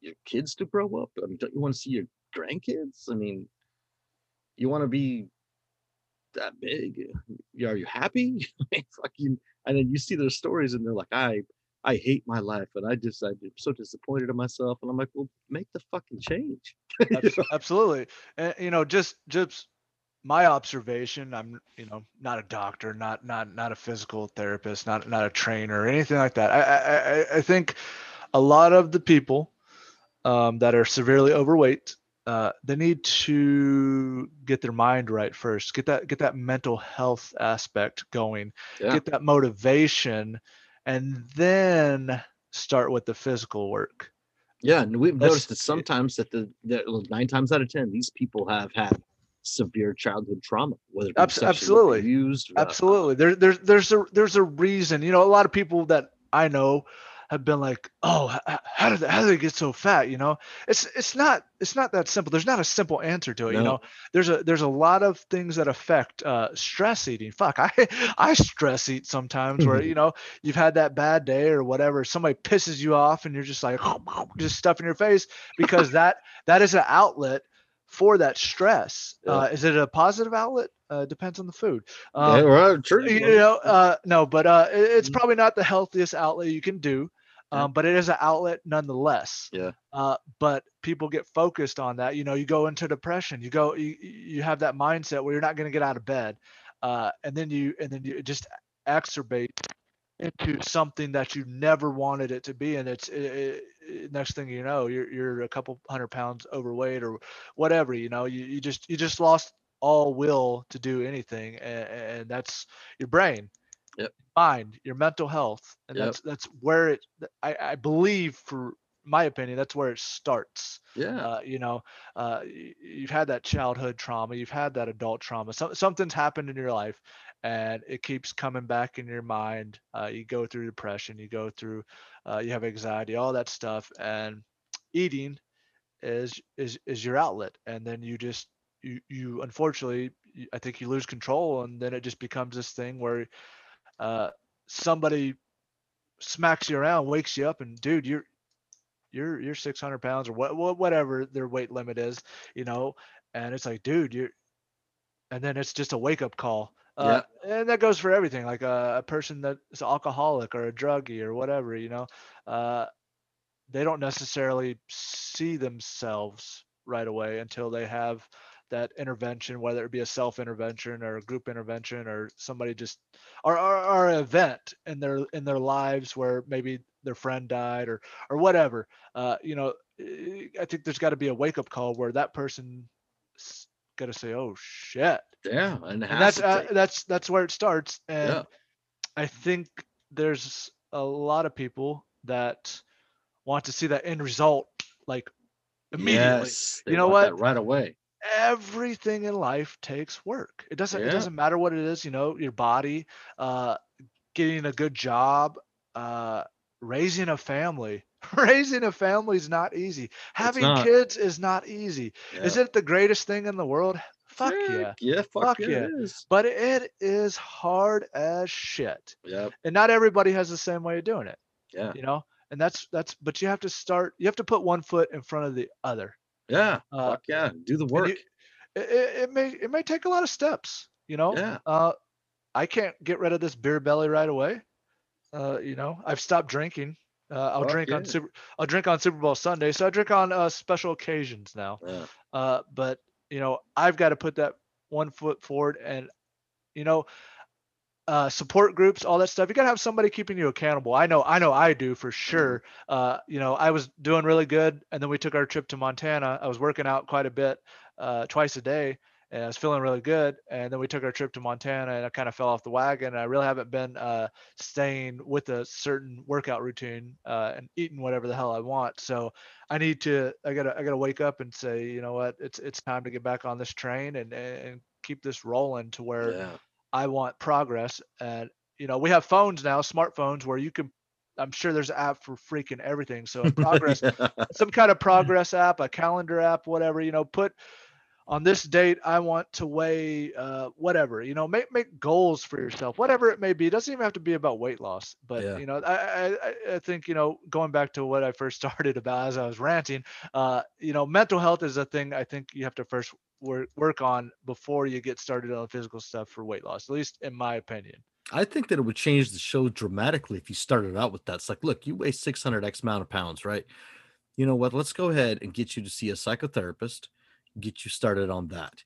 [SPEAKER 1] your kids to grow up? I mean, don't you want to see your grandkids? I mean, you want to be that big? You- Are you happy? Fucking, and then you see their stories, and they're like, I I hate my life, and I just I'm so disappointed in myself, and I'm like, well, make the fucking change.
[SPEAKER 2] Absolutely and you know just just my observation i'm you know not a doctor not not not a physical therapist not not a trainer or anything like that i i i- think a lot of the people um, that are severely overweight uh, they need to get their mind right first get that get that mental health aspect going
[SPEAKER 1] Yeah.
[SPEAKER 2] get that motivation and then start with the physical work.
[SPEAKER 3] Yeah, and we've noticed that sometimes that the that nine times out of ten, these people have had severe childhood trauma, whether it be
[SPEAKER 2] Abs-
[SPEAKER 3] sexually
[SPEAKER 2] absolutely.
[SPEAKER 3] abused,
[SPEAKER 2] Absolutely. There, there's there's a there's a reason. You know, a lot of people that I know have been like, oh, how did they, how did they get so fat? You know, it's it's not it's not that simple. There's not a simple answer to it. You know, there's a there's a lot of things that affect uh, stress eating. Fuck, I I stress eat sometimes where you know you've had that bad day or whatever. Somebody pisses you off and you're just like just stuffing your face because that that is an outlet for that stress.
[SPEAKER 3] Yeah.
[SPEAKER 2] Uh, is it a positive outlet? Uh, depends on the food.
[SPEAKER 3] yeah,
[SPEAKER 2] Um,
[SPEAKER 3] right, true.
[SPEAKER 2] you know uh no but uh it- it's
[SPEAKER 3] Mhm.
[SPEAKER 2] probably not the healthiest outlet you can do
[SPEAKER 3] Yeah.
[SPEAKER 2] um but it is an outlet nonetheless
[SPEAKER 3] Yeah.
[SPEAKER 2] uh but people get focused on that you know you go into depression you go you, you have that mindset where you're not going to get out of bed uh and then you and then you just exacerbate into something that you never wanted it to be and it's it, it, next thing you know you're you're a couple hundred pounds overweight or whatever you know you, you just you just lost all will to do anything and, and that's your brain
[SPEAKER 3] Yep.
[SPEAKER 2] mind your mental health and
[SPEAKER 3] Yep.
[SPEAKER 2] that's that's where it I, I believe for my opinion that's where it starts
[SPEAKER 3] yeah,
[SPEAKER 2] uh, you know uh, you've had that childhood trauma you've had that adult trauma so, something's happened in your life and it keeps coming back in your mind uh, you go through depression you go through uh, you have anxiety all that stuff and eating is is is your outlet and then you just you you unfortunately i think you lose control and then it just becomes this thing where uh somebody smacks you around wakes you up and dude you're you're you're 600 pounds or what, what whatever their weight limit is you know and it's like dude you're and then it's just a wake up call uh, and that goes for everything like a, a person that's alcoholic or a druggie or whatever you know? Uh, they don't necessarily see themselves right away until they have that intervention whether it be a self intervention or a group intervention or somebody just or, or, or an event in their in their lives where maybe their friend died or or whatever. Uh, you know eh, i think there's got to be a wake up call where that person got to say oh shit
[SPEAKER 3] yeah, and,
[SPEAKER 2] and that's uh, that's that's where it starts and
[SPEAKER 3] Yeah.
[SPEAKER 2] i think there's a lot of people that want to see that end result like immediately
[SPEAKER 3] Yes,
[SPEAKER 2] You know what?
[SPEAKER 3] right away.
[SPEAKER 2] everything in life takes work it doesn't it doesn't matter what it is you know your body uh getting a good job uh raising a family raising a family is not easy. Having
[SPEAKER 3] not.
[SPEAKER 2] kids is not easy. Is it the greatest thing in the world? Fuck yeah
[SPEAKER 3] Heck yeah, fuck,
[SPEAKER 2] Fuck
[SPEAKER 3] yeah,
[SPEAKER 2] yeah.
[SPEAKER 3] it is.
[SPEAKER 2] but it is hard as shit.
[SPEAKER 3] Yeah,
[SPEAKER 2] and not everybody has the same way of doing it
[SPEAKER 3] yeah,
[SPEAKER 2] you know? And that's that's but you have to start you have to put one foot in front of the other.
[SPEAKER 3] Yeah.
[SPEAKER 2] Uh,
[SPEAKER 3] fuck yeah, do the work.
[SPEAKER 2] you- it, it may it may take a lot of steps you know?
[SPEAKER 3] Yeah,
[SPEAKER 2] uh i can't get rid of this beer belly right away uh you know? I've stopped drinking uh, i'll
[SPEAKER 3] Fuck
[SPEAKER 2] drink on super i'll drink on super bowl sunday so i drink on uh, special occasions now
[SPEAKER 3] yeah,
[SPEAKER 2] uh, but you know, I've got to put that one foot forward and, you know, uh, support groups, all that stuff. You got to have somebody keeping you accountable. I know, I know I do for sure. Uh, you know, I was doing really good. And then we took our trip to Montana. I was working out quite a bit, uh, twice a day and I was feeling really good. And then we took our trip to Montana and I kind of fell off the wagon. I really haven't been, uh, staying with a certain workout routine, uh, and eating whatever the hell I want. So, I need to I gotta I gotta wake up and say, you know what, it's it's time to get back on this train and and keep this rolling to where
[SPEAKER 3] yeah.
[SPEAKER 2] I want progress. And you know, we have phones now, smartphones where you can I'm sure there's an app for freaking everything. So progress
[SPEAKER 3] Yeah.
[SPEAKER 2] some kind of progress app, a calendar app, whatever, you know, put on this date I want to weigh uh whatever, you know, make make goals for yourself, whatever it may be. It doesn't even have to be about weight loss. But
[SPEAKER 1] Yeah.
[SPEAKER 2] you know, I, I I- think, you know, going back to what I first started about as I was ranting, uh, you know, mental health is a thing I think you have to first work work on before you get started on physical stuff for weight loss, at least in my opinion.
[SPEAKER 1] I think that it would change the show dramatically if you started out with that. It's like, look, you weigh 600 X amount of pounds, right? You know what? Let's go ahead and get you to see a psychotherapist, get you started on that.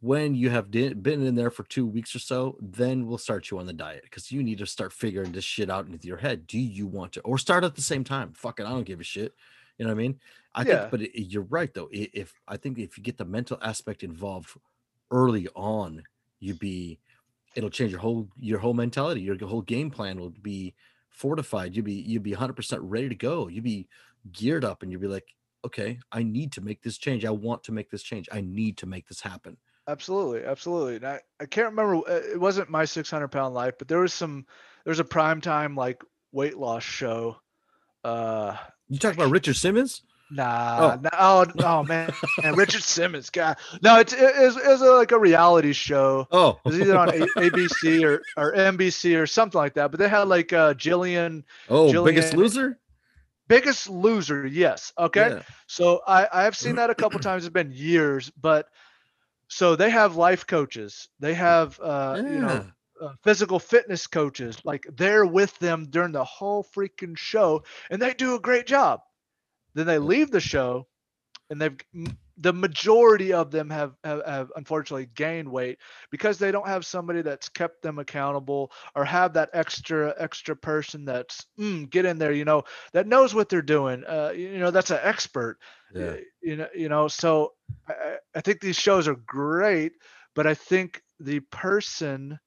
[SPEAKER 1] When you have di- been in there for two weeks or so, then we'll start you on the diet because you need to start figuring this shit out into your head. Do you want to, or start at the same time? Fuck it, I don't give a shit. You know what I mean? I
[SPEAKER 2] Yeah.
[SPEAKER 1] think, but it, you're right though. If I think if you get the mental aspect involved early on, you be it'll change your whole your whole mentality your whole game plan will be fortified. You'd be you'd be 100% ready to go. You'd be geared up and you'd be like, okay, I need to make this change. I want to make this change. I need to make this happen.
[SPEAKER 2] Absolutely, absolutely. And I, I can't remember. uh, It wasn't my 600 pound life, but there was some. There was a prime time like weight loss show. Uh,
[SPEAKER 1] You talk about Richard Simmons?
[SPEAKER 2] nah, no, oh, oh man, man, Richard Simmons, God, no, it's it is it was a, like a reality show.
[SPEAKER 1] Oh,
[SPEAKER 2] It was either on a- ABC or or NBC or something like that. But they had like uh, Jillian,
[SPEAKER 1] oh,
[SPEAKER 2] Jillian, Biggest
[SPEAKER 1] Loser?
[SPEAKER 2] Biggest Loser. Yes, okay.
[SPEAKER 1] Yeah.
[SPEAKER 2] So I I have seen that a couple times. It's been years, but so they have life coaches. They have uh, you know uh, physical fitness coaches like they're with them during the whole freaking show and they do a great job then they leave the show and they've the majority of them have, have have unfortunately gained weight because they don't have somebody that's kept them accountable or have that extra extra person that's mm, get in there you know that knows what they're doing uh, you know that's an expert
[SPEAKER 1] yeah.
[SPEAKER 2] you know you know so I, I- think these shows are great but i think the person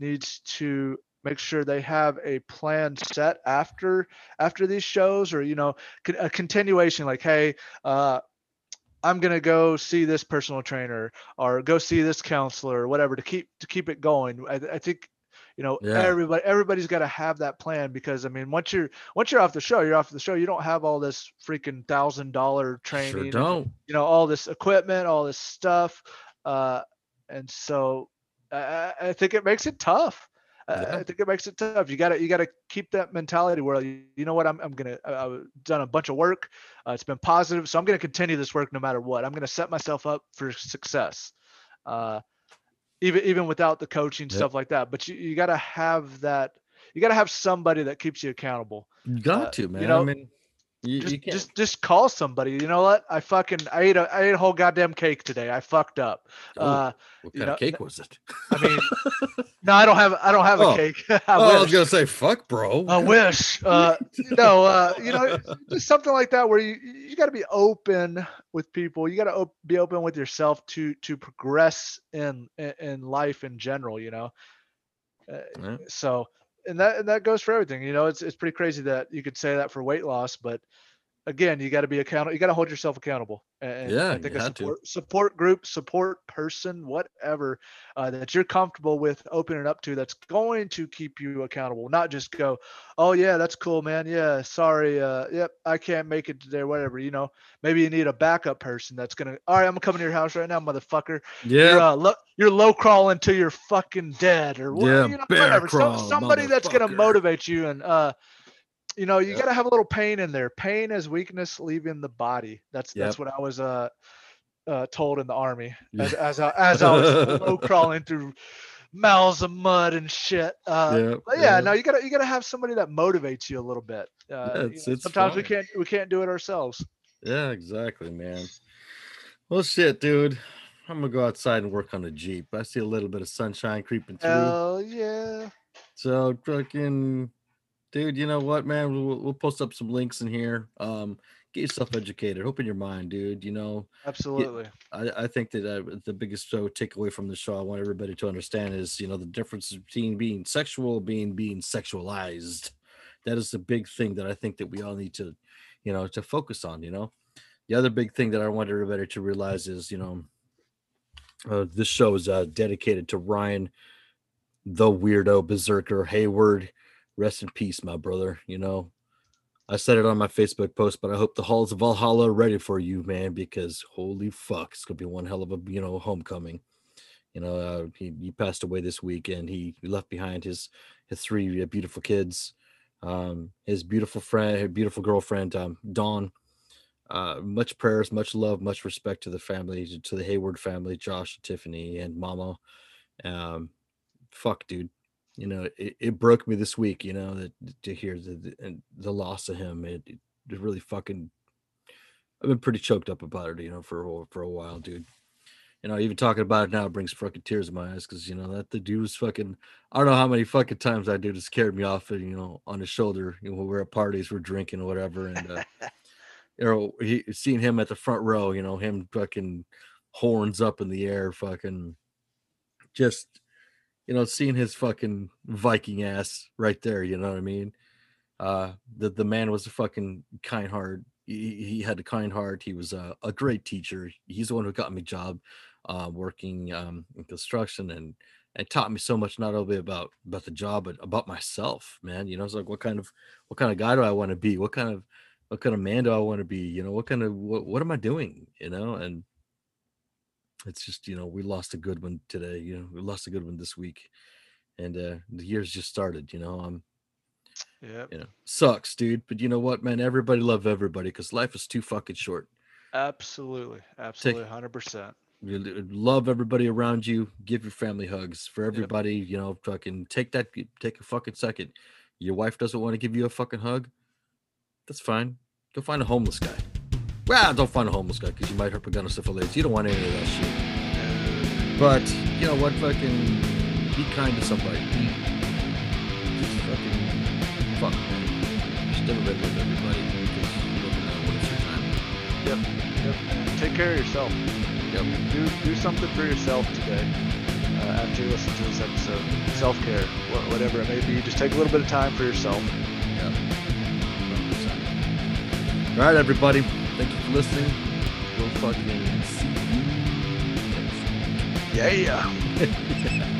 [SPEAKER 2] needs to make sure they have a plan set after after these shows or you know a continuation like hey uh i'm going to go see this personal trainer or go see this counselor or whatever to keep to keep it going i, I think you know
[SPEAKER 1] Yeah.
[SPEAKER 2] everybody everybody's got to have that plan because i mean once you're once you're off the show you're off the show you don't have all this freaking thousand dollar training
[SPEAKER 1] Sure don't.
[SPEAKER 2] you know all this equipment all this stuff uh and so I I think it makes it tough I-
[SPEAKER 1] Yeah.
[SPEAKER 2] I think it makes it tough. You gotta you gotta keep that mentality where you, you know what I'm I'm gonna I've done a bunch of work. Uh, it's been positive, so I'm gonna continue this work no matter what. I'm gonna set myself up for success, uh, even even without the coaching
[SPEAKER 1] Yep.
[SPEAKER 2] stuff like that. But you, you gotta have that. You gotta have somebody that keeps you accountable.
[SPEAKER 1] You got
[SPEAKER 2] uh,
[SPEAKER 1] to,
[SPEAKER 2] you
[SPEAKER 1] man. I mean, you,
[SPEAKER 2] just
[SPEAKER 1] you can't.
[SPEAKER 2] just just call somebody. You know what? I fucking I ate a I ate a whole goddamn cake today. I fucked up.
[SPEAKER 1] Oh,
[SPEAKER 2] Uh,
[SPEAKER 1] what
[SPEAKER 2] you
[SPEAKER 1] kind
[SPEAKER 2] know,
[SPEAKER 1] of cake was it?
[SPEAKER 2] I mean, no, I don't have I don't have
[SPEAKER 1] Oh.
[SPEAKER 2] a cake. I
[SPEAKER 1] oh, I was gonna say, fuck, bro.
[SPEAKER 2] I wish. Uh, no, uh, you know, just something like that where you you got to be open with people. You got to op- be open with yourself to to progress in in, in life in general. You know, uh,
[SPEAKER 1] Yeah.
[SPEAKER 2] so and that and that goes for everything. You know, it's it's pretty crazy that you could say that for weight loss, but again, you got to be accountable. You got to hold yourself accountable. And
[SPEAKER 1] Yeah,
[SPEAKER 2] I think a
[SPEAKER 1] had to.
[SPEAKER 2] support, support group, support person, whatever uh, that you're comfortable with opening up to, that's going to keep you accountable. Not just go, oh yeah, that's cool, man. Yeah, sorry, uh, yep, I can't make it today. Whatever, you know. Maybe you need a backup person that's gonna. All right, I'm coming to your house right now, motherfucker. You're,
[SPEAKER 1] yeah,
[SPEAKER 2] uh, lo- you're low crawling till you're fucking dead, or what,
[SPEAKER 1] Yeah,
[SPEAKER 2] you know, whatever.
[SPEAKER 1] Crawl,
[SPEAKER 2] somebody that's gonna motivate you, and uh, you know, you
[SPEAKER 1] Yep.
[SPEAKER 2] gotta have a little pain in there. Pain is weakness leaving the body. That's that's what I was uh, uh told in the army as as I, as I was crawling through mouths of mud and shit. Uh,
[SPEAKER 1] yeah,
[SPEAKER 2] but yeah, no, you gotta you gotta have somebody that motivates you a little bit. Uh,
[SPEAKER 1] Yeah,
[SPEAKER 2] you know,
[SPEAKER 1] it's
[SPEAKER 2] sometimes we can't we can't do it ourselves.
[SPEAKER 1] Yeah, exactly, man. Well, shit, dude. I'm gonna go outside and work on the Jeep. I see a little bit of sunshine creeping through.
[SPEAKER 2] Hell yeah.
[SPEAKER 1] So fucking dude, you know what, man? We'll, we'll post up some links in here. Um, get yourself educated. Open your mind, dude. You know,
[SPEAKER 2] Absolutely.
[SPEAKER 1] I, I think that uh, the biggest uh, takeaway from the show I want everybody to understand is, you know, the difference between being sexual, being being sexualized. That is the big thing that I think that we all need to, you know, to focus on. You know, the other big thing that I want everybody to realize is, you know, uh, this show is uh, dedicated to Ryan, the weirdo berserker Hayward. Rest in peace, my brother. You know, I said it on my Facebook post, but I hope the halls of Valhalla are ready for you, man, because holy fuck, it's gonna be one hell of a you know homecoming. You know, uh, he, he passed away this week, and he, left behind his his three uh, beautiful kids, um, his beautiful friend, his beautiful girlfriend, um, Dawn. Uh, much prayers, much love, much respect to the family, to- to the Hayward family, Josh, Tiffany, and Mama. Um, fuck, dude you know it, it broke me this week you know that to hear the the, the loss of him it, it really fucking i've been pretty choked up about it you know for a, for a while dude. You know even talking about it now brings fucking tears in my eyes because you know that the dude was fucking i don't know how many fucking times that dude has carried me off and you know on his shoulder you know we're at parties we're drinking or whatever and uh you know he seeing him at the front row you know him fucking horns up in the air fucking just you know, seeing his fucking Viking ass right there, you know what I mean? Uh, the the man was a fucking kind heart. He, he had a kind heart. He was a, a great teacher. He's the one who got me a job, uh, working um, in construction and and taught me so much not only about about the job but about myself man you know it's like what kind of what kind of guy do i want to be what kind of what kind of man do i want to be you know what kind of what, what am i doing you know and it's just you know we lost a good one today you know we lost a good one this week and uh the year's just started you know i'm
[SPEAKER 2] Yeah.
[SPEAKER 1] you know sucks dude but you know what man everybody love everybody because life is too fucking short
[SPEAKER 2] Absolutely. Absolutely. Hundred percent.
[SPEAKER 1] Love everybody around you. Give your family hugs for everybody. You know, fucking take that. Take a fucking second. Your wife doesn't want to give you a fucking hug. That's fine. Go find a homeless guy. Well, don't find a homeless guy because you might herpaganosyphilis. You don't want any of that shit. But you know what? Fucking be kind to somebody. Be just fucking fuck. Man. Just everybody love everybody because you never know when it's your time.
[SPEAKER 2] Yep. Yep. Take care of yourself.
[SPEAKER 1] Yep.
[SPEAKER 2] Do do something for yourself today. Uh, after you listen to this episode, self care, wh- whatever it may be, just take a little bit of time for yourself.
[SPEAKER 1] Yeah. 100%. All right, everybody. Thank you for listening. We'll fucking see you next
[SPEAKER 2] Yeah.
[SPEAKER 1] week.